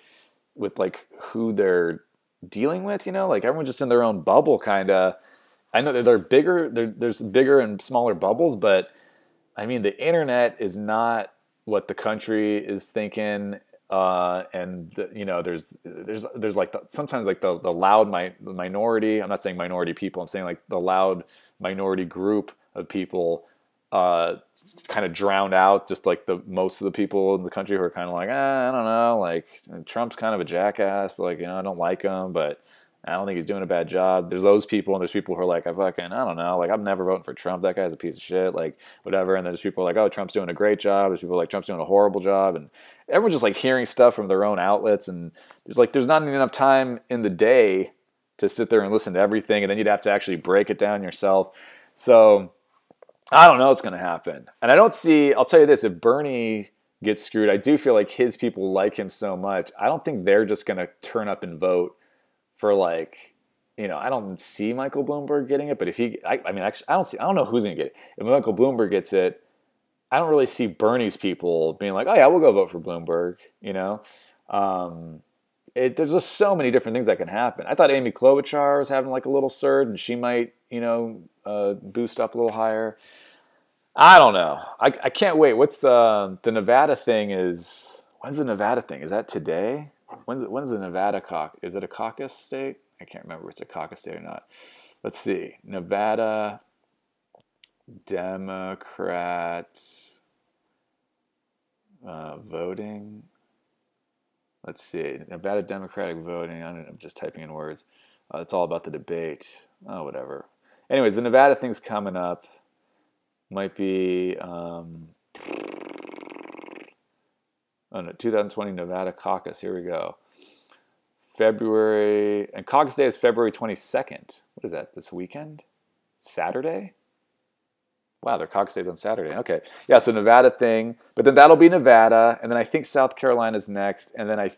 with like who they're dealing with. You know, like everyone's just in their own bubble, kind of. I know they're, they're bigger. They're, there's bigger and smaller bubbles, but I mean, the internet is not what the country is thinking. Uh, and you know, there's there's there's like the, sometimes like the the loud mi- minority. I'm not saying minority people. I'm saying like the loud minority group of people uh, kind of drowned out just like the most of the people in the country who are kind of like, eh, I don't know, like Trump's kind of a jackass. Like, you know, I don't like him, but I don't think he's doing a bad job. There's those people, and there's people who are like, I fucking, I don't know, like I'm never voting for Trump. That guy's a piece of shit, like whatever. And there's people like, oh, Trump's doing a great job. There's people like Trump's doing a horrible job, and everyone's just like hearing stuff from their own outlets, and there's like there's not enough time in the day to sit there and listen to everything, and then you'd have to actually break it down yourself. So I don't know what's going to happen. And I don't see, I'll tell you this if Bernie gets screwed, I do feel like his people like him so much. I don't think they're just going to turn up and vote for like, you know, I don't see Michael Bloomberg getting it, but if he, I, I mean, actually, I don't see, I don't know who's going to get it. If Michael Bloomberg gets it, I don't really see Bernie's people being like, oh yeah, we'll go vote for Bloomberg, you know? Um, it, there's just so many different things that can happen. I thought Amy Klobuchar was having like a little surge, and she might, you know, uh, boost up a little higher. I don't know. I, I can't wait. What's uh, the Nevada thing? Is when's the Nevada thing? Is that today? When's when's the Nevada caucus? Is it a caucus state? I can't remember if it's a caucus state or not. Let's see. Nevada Democrat uh, voting. Let's see. Nevada Democratic voting. I'm just typing in words. Uh, it's all about the debate. Oh, whatever. Anyways, the Nevada thing's coming up. Might be um, oh no, 2020 Nevada caucus. Here we go. February and caucus day is February 22nd. What is that? This weekend? Saturday? Wow, their caucus day's on Saturday. Okay. Yeah, so Nevada thing. But then that'll be Nevada. And then I think South Carolina's next. And then I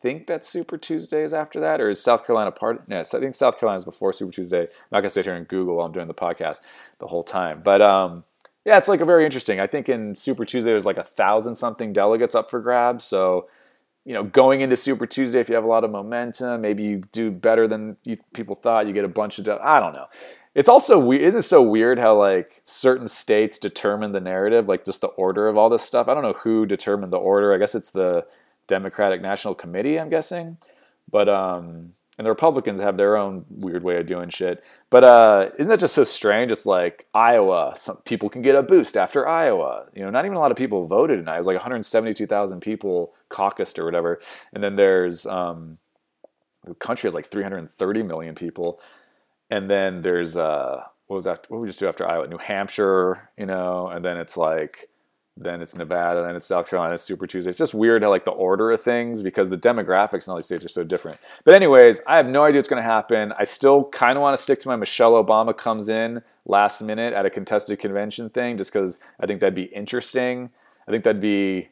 think that Super Tuesday is after that. Or is South Carolina part? Yes, I think South Carolina's before Super Tuesday. I'm not going to sit here and Google while I'm doing the podcast the whole time. But um, yeah, it's like a very interesting. I think in Super Tuesday, there's like a thousand something delegates up for grabs. So, you know, going into Super Tuesday, if you have a lot of momentum, maybe you do better than you, people thought. You get a bunch of. De- I don't know it's also weird. Isn't it so weird how like certain states determine the narrative, like just the order of all this stuff? I don't know who determined the order. I guess it's the Democratic National Committee. I'm guessing, but um, and the Republicans have their own weird way of doing shit. But uh, isn't that just so strange? It's like Iowa. Some people can get a boost after Iowa. You know, not even a lot of people voted in Iowa. It was like 172,000 people caucused or whatever. And then there's um, the country has like 330 million people and then there's uh what was that what we just do after Iowa? New Hampshire you know? And then it's like then it's Nevada then it's South Carolina it's Super Tuesday. It's just weird how like the order of things because the demographics in all these states are so different. But anyways I have no idea what's going to happen. I still kind of want to stick to my Michelle Obama comes in last minute at a contested convention thing just because I think that'd be interesting. I think that'd be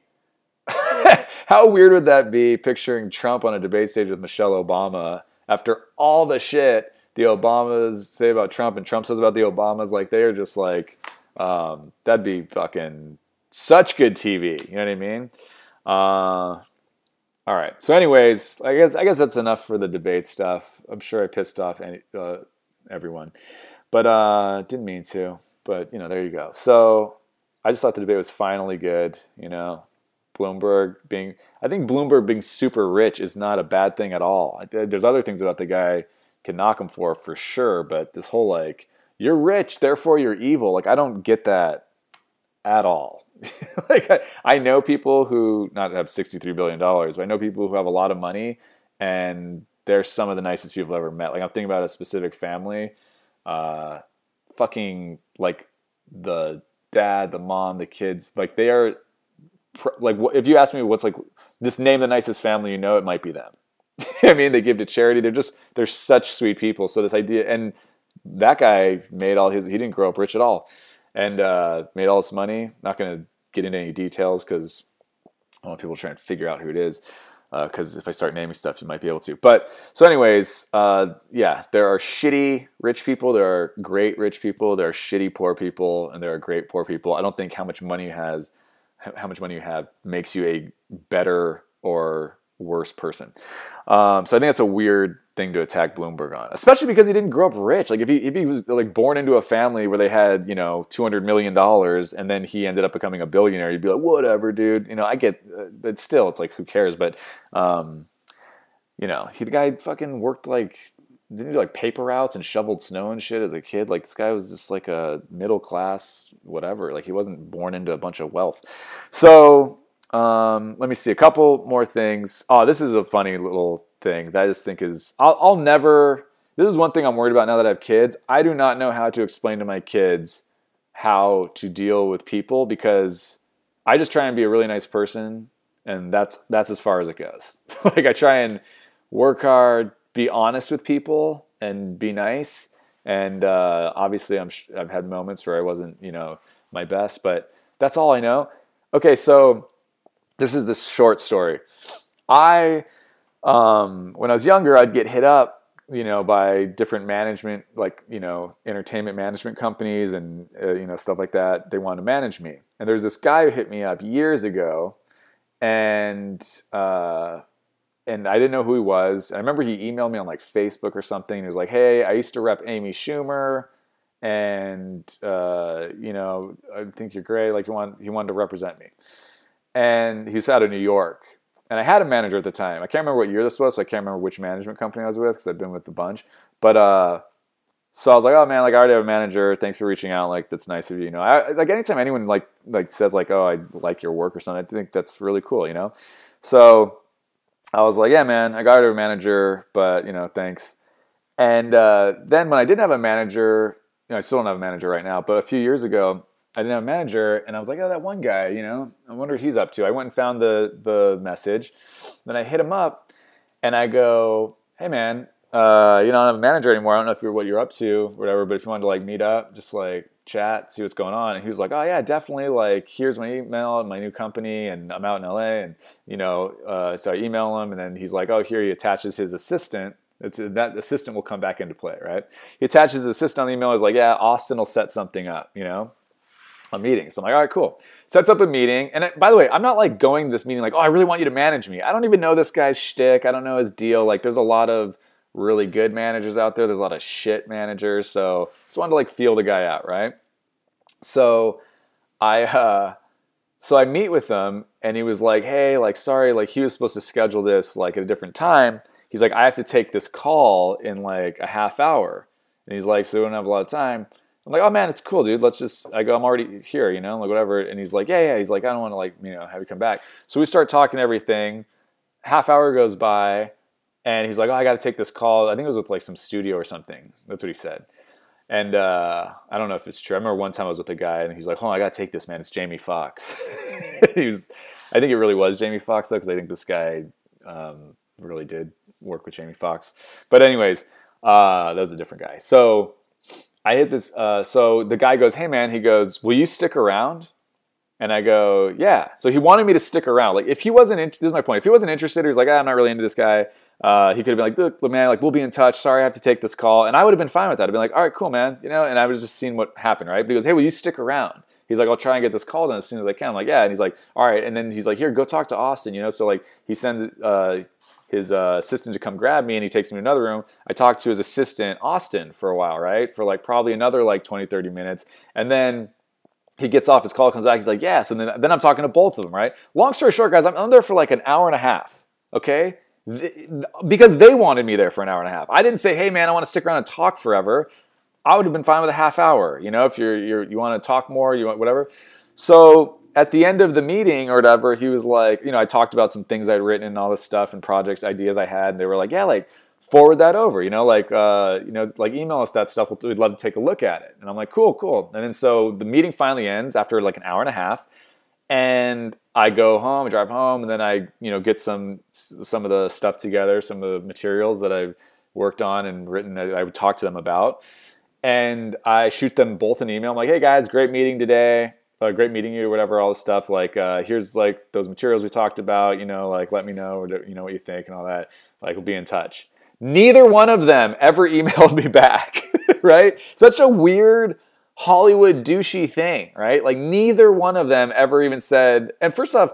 [LAUGHS] how weird would that be picturing Trump on a debate stage with Michelle Obama after all the shit the Obamas say about Trump and Trump says about the Obamas, like they are just like um, that'd be fucking such good TV. You know what I mean? Uh, all right. So, anyways, I guess I guess that's enough for the debate stuff. I'm sure I pissed off any, uh, everyone, but uh, didn't mean to. But you know, there you go. So I just thought the debate was finally good. You know, Bloomberg being, I think Bloomberg being super rich is not a bad thing at all. There's other things about the guy can knock him for for sure. But this whole like you're rich, therefore you're evil. Like I don't get that at all. [LAUGHS] like I, I know people who not have sixty three billion dollars, but I know people who have a lot of money, and they're some of the nicest people I've ever met. Like I'm thinking about a specific family, uh, fucking like the dad, the mom, the kids. Like they are, like if you ask me what's like, just name the nicest family you know, it might be them. [LAUGHS] I mean, they give to charity. They're just they're such sweet people. So this idea, and that guy made all his. He didn't grow up rich at all, and uh, made all this money. Not going to get into any details because I want people trying to figure out who it is. Because uh, if I start naming stuff, you might be able to. But so, anyways, uh, yeah, there are shitty rich people. There are great rich people. There are shitty poor people, and there are great poor people. I don't think how much money has, how much money you have, makes you a better or worse person. Um, so I think that's a weird thing to attack Bloomberg on, especially because he didn't grow up rich. Like if he if he was like born into a family where they had you know two hundred million dollars and then he ended up becoming a billionaire, you'd be like, whatever, dude. You know, I get, uh, but still, it's like who cares? But um, you know, he the guy fucking worked like didn't do like paper routes and shoveled snow and shit as a kid? Like this guy was just like a middle class whatever. Like he wasn't born into a bunch of wealth. So um, let me see a couple more things. Oh, this is a funny little thing that I just think is I'll, I'll never. This is one thing I'm worried about now that I have kids. I do not know how to explain to my kids how to deal with people because I just try and be a really nice person, and that's that's as far as it goes. [LAUGHS] like I try and work hard, be honest with people, and be nice. And uh, obviously, I'm I've had moments where I wasn't, you know, my best, but that's all I know. Okay, so this is the short story. I, um, when I was younger, I'd get hit up, you know, by different management, like you know, entertainment management companies and uh, you know stuff like that. They wanted to manage me, and there's this guy who hit me up years ago, and uh, and I didn't know who he was. I remember he emailed me on like Facebook or something. He was like, "Hey, I used to rep Amy Schumer." and uh, you know, I think you're great. Like he want he wanted to represent me and he's out of New York. And I had a manager at the time. I can't remember what year this was, so I can't remember which management company I was with because I've been with a bunch. But uh, so I was like, oh man, like I already have a manager. Thanks for reaching out. Like that's nice of you. You know, I, like anytime anyone like like says like, oh, I like your work or something, I think that's really cool. You know, so I was like, yeah, man, I got a manager, but you know, thanks. And uh, then when I didn't have a manager, you know, I still don't have a manager right now, but a few years ago, I didn't have a manager, and I was like, oh, that one guy, you know, I wonder what he's up to. I went and found the the message, then I hit him up, and I go, hey man, uh, you know, I don't have a manager anymore. I don't know if you're what you're up to, whatever. But if you wanted to like meet up, just like chat, see what's going on. And he was like, oh yeah, definitely. Like, here's my email, my new company, and I'm out in LA. And you know, uh, so I email him, and then he's like, oh, here he attaches his assistant. It's, that assistant will come back into play, right? He attaches his assistant on the email. He's like, yeah, Austin will set something up, you know a meeting. So I'm like, all right, cool. Sets up a meeting. And by the way, I'm not like going to this meeting like, oh, I really want you to manage me. I don't even know this guy's shtick. I don't know his deal. Like, there's a lot of really good managers out there. There's a lot of shit managers. So just wanted to like feel the guy out, right? So I, uh, so I meet with him and he was like, hey, like, sorry, like he was supposed to schedule this like at a different time. He's like, I have to take this call in like a half hour. And he's like, so we don't have a lot of time. I'm like, oh man, it's cool, dude. Let's just. I go, I'm already here, you know, like whatever. And he's like, yeah, yeah. He's like, I don't want to like, you know, have you come back. So we start talking everything. Half hour goes by, and he's like, oh, I got to take this call. I think it was with like some studio or something. That's what he said. And uh, I don't know if it's true. I remember one time I was with a guy, and he's like, oh, I got to take this, man. It's Jamie Foxx." [LAUGHS] he was. I think it really was Jamie Foxx though, because I think this guy um, really did work with Jamie Foxx. But anyways, uh, that was a different guy. So I hit this. Uh, so the guy goes, "Hey man," he goes, "Will you stick around?" And I go, "Yeah." So he wanted me to stick around. Like if he wasn't, in- this is my point. If he wasn't interested, he was like, ah, "I'm not really into this guy." Uh, he could have been like, "Look, man, like we'll be in touch. Sorry, I have to take this call," and I would have been fine with that. I'd been like, "All right, cool, man," you know. And I was just seeing what happened, right? But he goes, "Hey, will you stick around?" He's like, I'll try and get this call done as soon as I can. I'm like, yeah. And he's like, all right. And then he's like, here, go talk to Austin, you know? So like he sends uh, his uh, assistant to come grab me and he takes me to another room. I talked to his assistant, Austin, for a while, right? For like probably another like 20, 30 minutes. And then he gets off his call, comes back, he's like, yes. And then, then I'm talking to both of them, right? Long story short, guys, I'm, I'm there for like an hour and a half, okay? because they wanted me there for an hour and a half. I didn't say, hey man, I want to stick around and talk forever. I would have been fine with a half hour, you know, if you're, you're you want to talk more, you want whatever. So at the end of the meeting or whatever, he was like, you know, I talked about some things I'd written and all this stuff and projects, ideas I had, and they were like, yeah, like forward that over, you know, like, uh, you know, like email us that stuff. We'd love to take a look at it. And I'm like, cool, cool. And then so the meeting finally ends after like an hour and a half, and I go home, I drive home, and then I, you know, get some some of the stuff together, some of the materials that I've worked on and written. I, I would talk to them about, and I shoot them both an email. I'm like, hey guys, great meeting today uh, great meeting you, whatever, all this stuff. Like, uh, here's like those materials we talked about, you know, like let me know, you know, what you think and all that. Like, we'll be in touch. Neither one of them ever [LAUGHS] emailed me back, [LAUGHS] right? Such a weird Hollywood douchey thing, right? Like, neither one of them ever even said, and first off,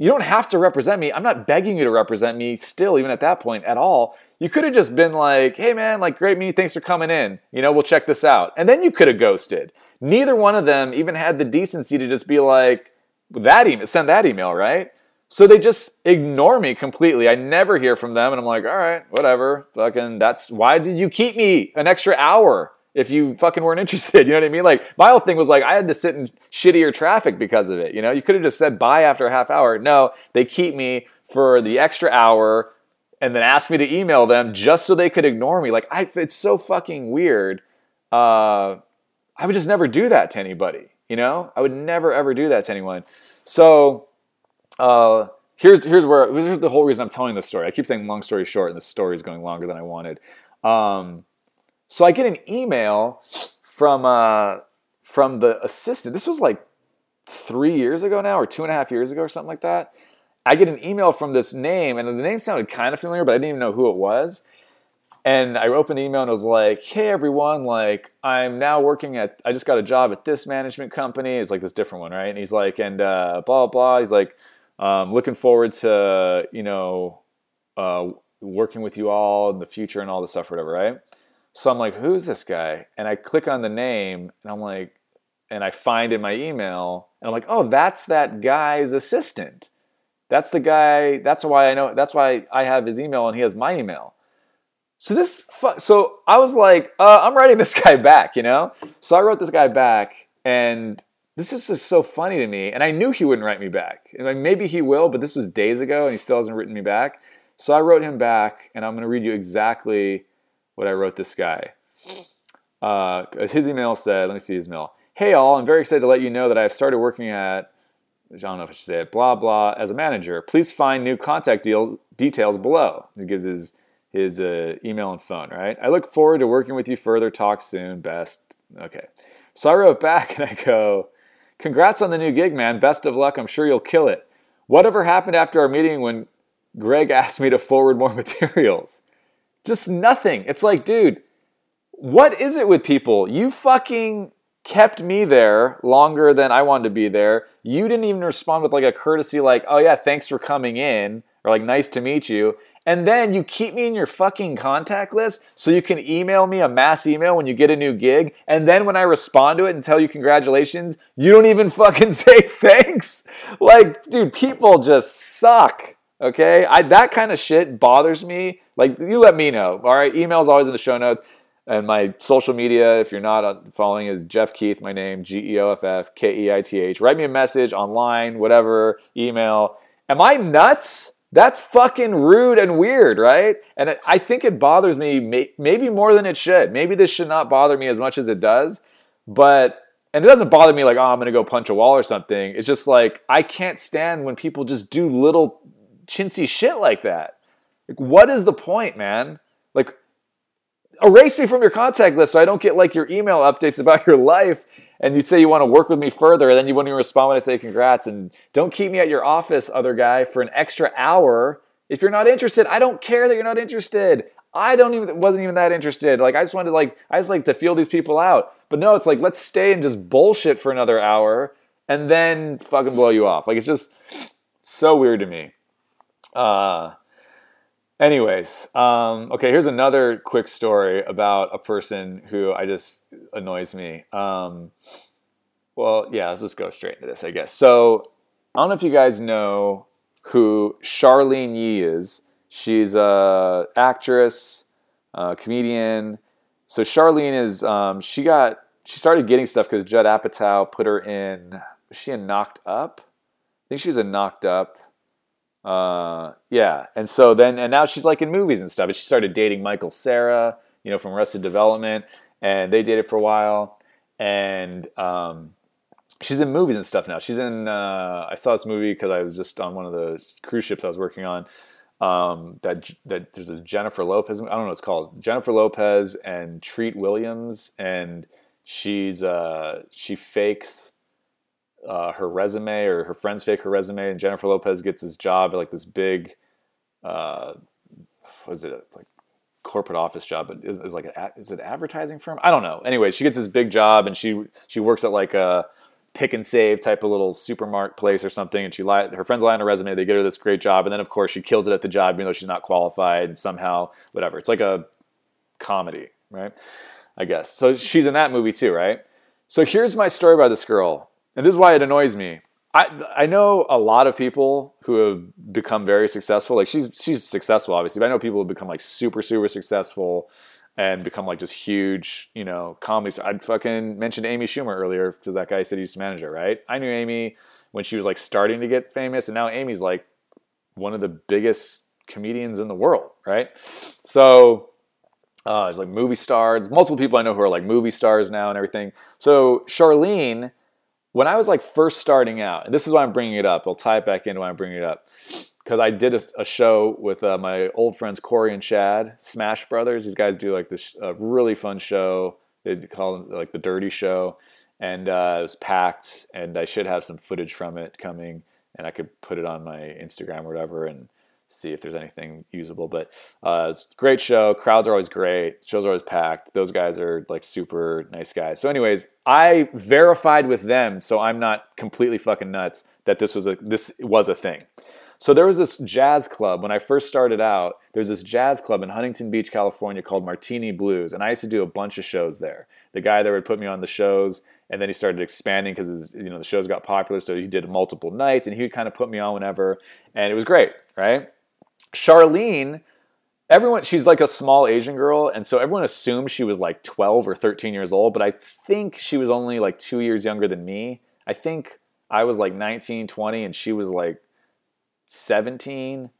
you don't have to represent me. I'm not begging you to represent me still, even at that point at all. You could have just been like, hey man, like great meeting, thanks for coming in. You know, we'll check this out. And then you could have ghosted. Neither one of them even had the decency to just be like, that email, send that email, right? So they just ignore me completely. I never hear from them, and I'm like, all right, whatever. Fucking, that's why did you keep me an extra hour if you fucking weren't [LAUGHS] interested? You know what I mean? Like my whole thing was like I had to sit in shittier traffic because of it. You know, you could have just said bye after a half hour. No, they keep me for the extra hour and then ask me to email them just so they could ignore me. Like I, it's so fucking weird. Uh, I would just never do that to anybody. You know, I would never ever do that to anyone. So uh, here's here's where here's the whole reason I'm telling this story. I keep saying long story short, and the story is going longer than I wanted. Um, so I get an email from uh, from the assistant. This was like three years ago now, or two and a half years ago, or something like that. I get an email from this name, and the name sounded kind of familiar, but I didn't even know who it was. And I opened the email and it was like, hey everyone, like I'm now working at, I just got a job at this management company. It's like this different one, right? And he's like, and uh, blah, blah. He's like, um, looking forward to, you know, uh, working with you all in the future and all this stuff, whatever, right? So I'm like, who's this guy? And I click on the name and I'm like, and I find in my email and I'm like, oh, that's that guy's assistant. That's the guy. That's why I know. That's why I have his email and he has my email. So this, so I was like, uh, I'm writing [LAUGHS] this guy back, you know. So I wrote this guy back, and this is just so funny to me. And I knew he wouldn't write me back. And like maybe he will, but this was days ago, and he still hasn't written me back. So I wrote him back, and I'm going to read you exactly what I wrote this guy. Uh, as his email said, let me see his email. Hey all, I'm very excited to let you know that I have started working at I don't know if I should say it, blah blah as a manager. Please find new contact deal details below. He gives his his uh, email and phone, right? I look forward to working with you further. Talk soon. Best. Okay. So I wrote back [LAUGHS] and I go, Congrats on the new gig, man. Best of luck. I'm sure you'll kill it. Whatever happened after our meeting when Greg [LAUGHS] asked me to forward more materials? Just nothing. It's like, dude, what is it with people? You fucking kept me there longer than I wanted to be there. You didn't even respond with like a courtesy, like, oh yeah, thanks for coming in, or like, nice to meet you. And then you keep me in your fucking contact list so you can email me a mass email when you get a new gig. And then when I respond to it and tell you congratulations, you don't even [LAUGHS] fucking say thanks. Like, dude, people just suck. Okay? I, that kind of shit bothers me. Like, you let me know. All right? Email's always in the show notes. And my social media, if you're not uh, following, is Geoff Keith, my name, G E O F F K E I T H. Write me a message online, whatever, email. Am I nuts? That's fucking rude and weird, right? And I think it bothers me maybe more than it should. Maybe this should not bother me as much as it does, but and it doesn't bother me like, oh, I'm gonna go punch a wall or something. It's just like I can't stand when people just do little chintzy shit like that. Like, what is the point, man? Like, erase me from your contact list so I don't get like your email updates about your life and you'd say you want to work with me further, and then you won't even respond when I say congrats. And don't keep me at your office, other guy, for an extra hour. If you're not interested, I don't care that you're not interested. I don't even wasn't even that interested. Like I just wanted like I just like to feel these people out. But no, it's like let's stay and just bullshit for another hour and then fucking blow you off. Like it's just so weird to me. Uh Anyways, um, okay, here's another quick story about a person who I just annoys me. Um, well, yeah, let's just go straight into this, I guess. So, I don't know if you guys know who Charlyne Yi is. She's a actress, a comedian. So Charlyne is um, she got she started getting stuff because Judd Apatow put her in. Was she in Knocked Up? I think she was in Knocked Up. Uh, yeah, and so then and now she's like in movies and stuff. And she started dating Michael Cera, you know, from Arrested Development, and they dated for a while. And um, she's in movies and stuff now. She's in. Uh, I saw this movie because I was just on one of the cruise ships I was working on. Um, that that there's this Jennifer Lopez. I don't know what it's called. Jennifer Lopez and Treat Williams, and she's uh, she fakes uh, her resume or her friends fake her resume, and Jennifer Lopez gets this job like this big, uh, was it like corporate office job? But is, is like a, is it advertising firm? I don't know. Anyway, she gets this big job, and she she works at like a pick and save type of little supermarket place or something, and she lie, her friends lie on her resume. They get her this great job, and then of course she kills it at the job, even though she's not qualified. Somehow, whatever. It's like a comedy, right? I guess. So she's in that movie too, right? So here's my story about this girl and this is why it annoys me. I I know a lot of people who have become very successful. Like she's she's successful, obviously, but I know people who become like super super successful and become like just huge, you know, comedy. Stars. I fucking mentioned Amy Schumer earlier because that guy said he used to manage her, right? I knew Amy when she was like starting to get famous, and now Amy's like one of the biggest comedians in the world, right? So uh, there's like movie stars, multiple people I know who are like movie stars now and everything. So Charlyne when I was like first starting out, and this is why I'm bringing it up. I'll tie it back into why I'm bringing it up because I did a, a show with uh, my old friends Corey and Chad, Smash Brothers. These guys do like this uh, really fun show. They call it like the Dirty Show, and uh, it was packed. And I should have some footage from it coming, and I could put it on my Instagram or whatever. And see if there's anything usable. But uh, great show. Crowds are always great. Shows are always packed. Those guys are like super nice guys. So, anyways, I verified with them, so I'm not completely fucking nuts that this was a this was a thing. So there was this jazz club when I first started out. There's this jazz club in Huntington Beach, California called Martini Blues, and I used to do a bunch of shows there. The guy that would put me on the shows, and then he started expanding because you know the shows got popular, so he did multiple nights, and he would kind of put me on whenever, and it was great, right? Charlyne, everyone, she's like a small Asian girl, and so everyone assumed she was like 12 or 13 years old, but I think she was only like two years younger than me. I think I was like 19, 20, and she was like 17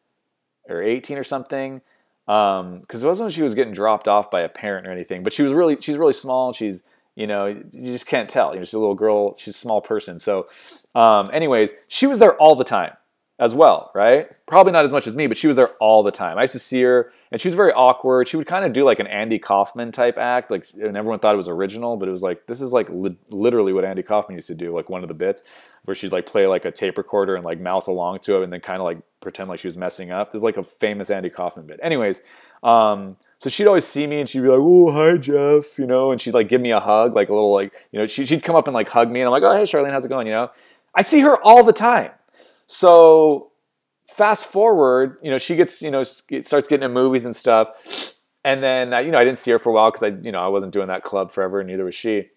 or 18 or something. because it wasn't when she was getting dropped off by a parent or anything. But she was really she's really small. She's you know you just can't tell. You know, she's a little girl. She's a small person. So, um, anyways, she was there all the time as well, right? Probably not as much as me, but she was there all the time. I used to see her, and she was very awkward. She would kind of do like an Andy Kaufman type act, like, and everyone thought it was original, but it was like this is like li- literally what Andy Kaufman used to do, like one of the bits where she'd like play like a tape recorder and like mouth along to it, and then kind of like pretend like she was messing up. There's like a famous Andy Kaufman bit. Anyways, um, so she'd always see me and she'd be like, "Oh, hi, Geoff," you know, and she'd like give me a hug, like a little like, you know, she, she'd come up and like hug me, and I'm like, "Oh, hey, Charlyne, how's it going?" You know, I see her all the time. So fast forward, you know, she gets, you know, starts getting in movies and stuff. And then, uh, you know, I didn't see her for a while because I, you know, I wasn't doing that club forever, neither was she.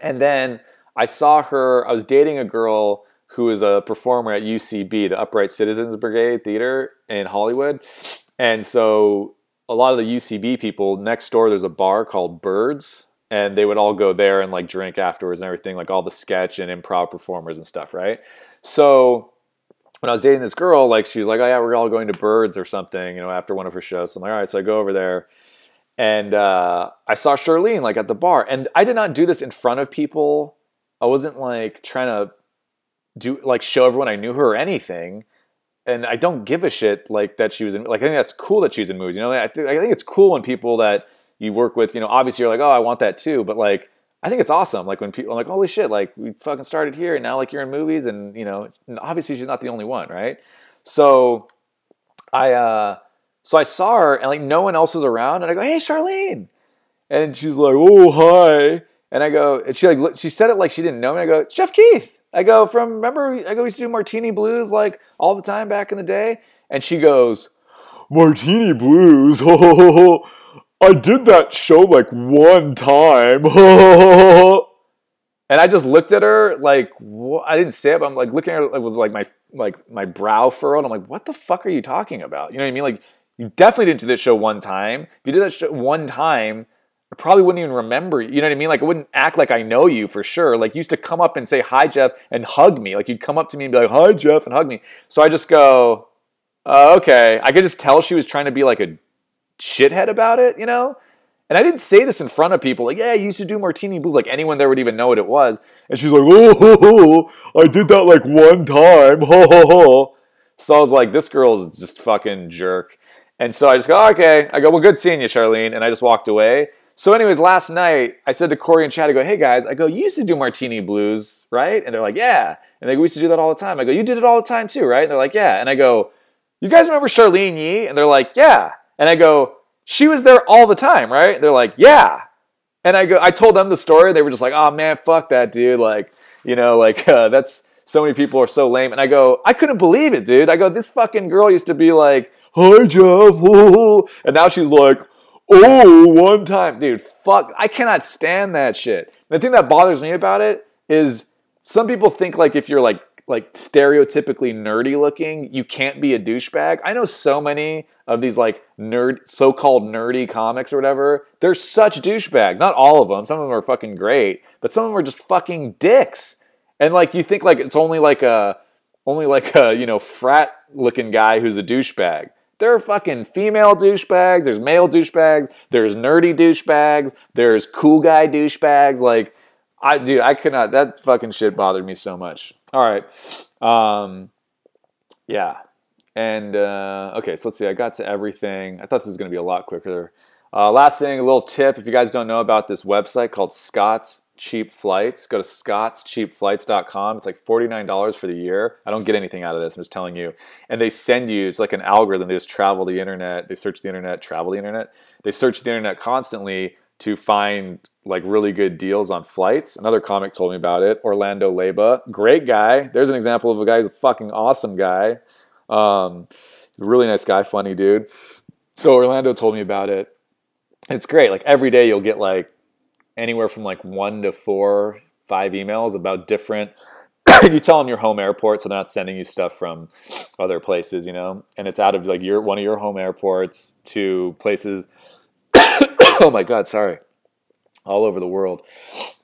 And then I saw her, I was dating a girl who was a performer at UCB, the Upright Citizens Brigade Theater in Hollywood. And so a lot of the UCB people, next door, there's a bar called Birds. And they would all go there and like drink afterwards and everything, like all the sketch and improv performers and stuff, right? So when I was dating this girl, like she was like, "Oh yeah, we're all going to Birds or something," you know, after one of her shows. So I'm like, "All right," so I go over there, and uh, I saw Charlyne like at the bar, and I did not do this in front of people. I wasn't like trying to do like show everyone I knew her or anything. And I don't give a shit like that she was in. Like I think that's cool that she's in movies. You know, I, th- I think it's cool when people that you work with, you know, obviously you're like, oh, I want that too. But like I think it's awesome. Like when people are like, holy shit, like we fucking started here and now like you're in movies and you know, obviously she's not the only one, right? So I uh so I saw her and like no one else was around and I go, hey Charlyne. And she's like, oh hi. And I go, and she like she said it like she didn't know me. I go, it's Geoff Keith. I go, from remember I go, we used to do Martini Blues like all the time back in the day. And she goes, Martini Blues. [LAUGHS] I did that show like one time. [LAUGHS] and I just looked at her like? I didn't say it, but I'm like looking at her with like my like my brow furrowed. I'm like, what the fuck are you talking about? You know what I mean? Like you definitely didn't do this show one time. If you did that show one time, I probably wouldn't even remember. You know what I mean? Like I wouldn't act like I know you for sure. Like you used to come up and say hi Geoff and hug me. Like you'd come up to me and be like hi Geoff and hug me. So I just go, uh, okay. I could just tell she was trying to be like a shithead about it, you know? And I didn't say this in front of people, like, yeah, I used to do martini blues, like anyone there would even know what it was. And she's like, oh, I did that like one time. So I was like, this girl's just fucking jerk. And so I just go, okay. I go, well, good seeing you, Charlyne. And I just walked away. So, anyways, last night I said to Corey and Chad, I go, hey guys, I go, you used to do martini blues, right? And they're like, yeah. And they go, we used to do that all the time. I go, you did it all the time too, right? And they're like, yeah. And I go, you guys remember Charlyne Yi? And they're like, yeah. And I go, she was there all the time, right? They're like, yeah. And I go, I told them the story. They were just like, oh man, fuck that dude. Like, you know, like [LAUGHS] uh, that's so many people are so lame. And I go, I couldn't believe it, dude. I go, this fucking girl used to be like, hi Geoff, [LAUGHS] and now she's like, oh, one time, dude. Fuck, I cannot stand that shit. The thing that bothers me about it is some people think like if you're like like stereotypically nerdy looking, you can't be a douchebag. I know so many of these like nerd, so-called nerdy comics or whatever. They're such douchebags. Not all of them. Some of them are fucking great, but some of them are just fucking dicks. And like you think like it's only like a, only like a you know frat looking guy who's a douchebag. There are fucking female douchebags. There's male douchebags. There's nerdy douchebags. There's cool guy douchebags. Like I, dude, I could not. That fucking shit bothered me so much. All right. Um, yeah. And uh, okay, so let's see. I got to everything. I thought this was going to be a lot quicker. Uh, last thing, a little tip. If you guys don't know about this website called Scott's Cheap Flights, go to scottscheapflights.com. It's like $49 for the year. I don't get anything out of this. I'm just telling you. And they send you, it's like an algorithm. They just travel the internet. They search the internet, travel the internet. They search the internet constantly to find like really good deals on flights. Another comic told me about it. Orlando Leyba, great guy. There's an example of a guy who's a fucking awesome guy. Um, really nice guy, funny dude. So Orlando told me about it. It's great. Like every day you'll get like anywhere from like one to four, five emails about different. [COUGHS] you tell them your home airport, so they're not sending you stuff from other places, you know. And it's out of like your one of your home airports to places. [COUGHS] [LAUGHS] oh my god, sorry all over the world,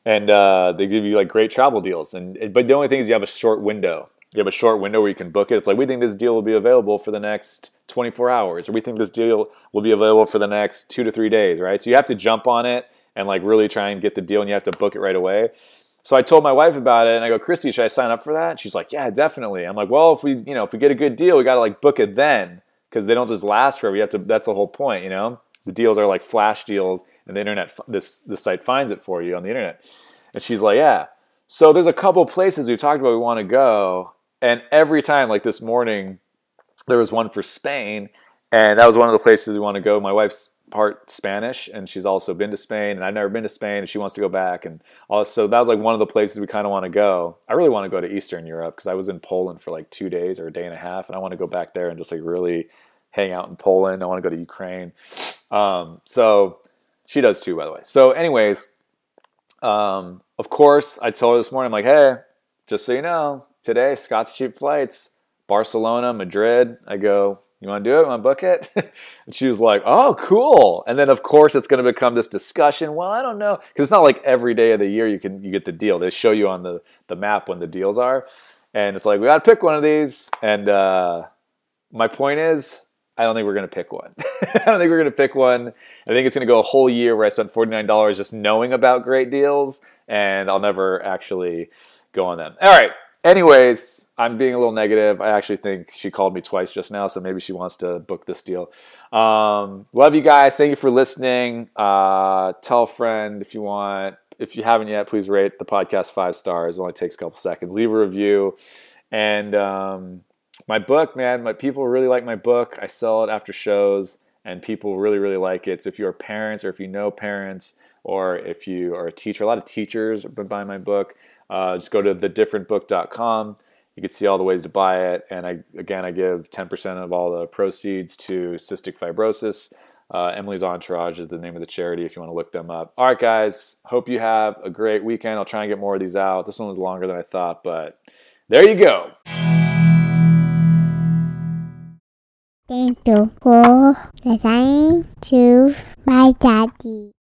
and uh, they give you like great travel deals. And but the only thing is you have a short window. you have a short window where you can book it. It's like we think this deal will be available for the next 24 hours, or we think this deal will be available for the next two to three days, right? So you have to jump on it and like really try and get the deal, and you have to book it right away. So I told my wife about it, and I go, Christy, should I sign up for that? And she's like, Yeah, definitely. I'm like, Well, if we, you know, if we get a good deal, we got to like book it then because they don't just last forever. You have to. That's the whole point, you know. The deals are like flash deals, and the internet, this this site finds it for you on the internet. And she's like, Yeah. So there's a couple places we talked about we want to go, and every time, like this morning, there was one for Spain, and that was one of the places we want to go. My wife's part Spanish, and she's also been to Spain, and I've never been to Spain, and she wants to go back, and also that was like one of the places we kind of want to go. I really want to go to Eastern Europe because I was in Poland for like two days or a day and a half, and I want to go back there and just like really hang out in Poland. I want to go to Ukraine. Um, so she does too, by the way. So, anyways, um, of course, I told her this morning, I'm like, hey, just so you know, today Scott's cheap flights, Barcelona, Madrid. I go, you want to do it? Want to book it? [LAUGHS] and she was like, oh, cool. And then of course it's going to become this discussion. Well, I don't know, because it's not like every day of the year you can you get the deal. They show you on the the map when the deals are, and it's like we got to pick one of these. And uh, my point is, I don't think we're going to pick one. [LAUGHS] I don't think we're going to pick one. I think it's going to go a whole year where I spent $49 just knowing about great deals and I'll never actually go on them. All right. Anyways, I'm being a little negative. I actually think she called me twice just now, so maybe she wants to book this deal. Um, love you guys. Thank you for listening. Uh, tell a friend if you want. If you haven't yet, please rate the podcast five stars. It only takes a couple seconds. Leave a review. And um, my book, man, my people really like my book. I sell it after shows, and people really, really like it. So if you're parents or if you know parents or if you are a teacher, a lot of teachers have been buying my book. Uh, just go to thedifferentbook.com. You can see all the ways to buy it. And I, again, I give 10% of all the proceeds to cystic fibrosis. Uh, Emily's Entourage is the name of the charity if you want to look them up. All right, guys. Hope you have a great weekend. I'll try and get more of these out. This one was longer than I thought, but there you go. Thank you for listening to my daddy.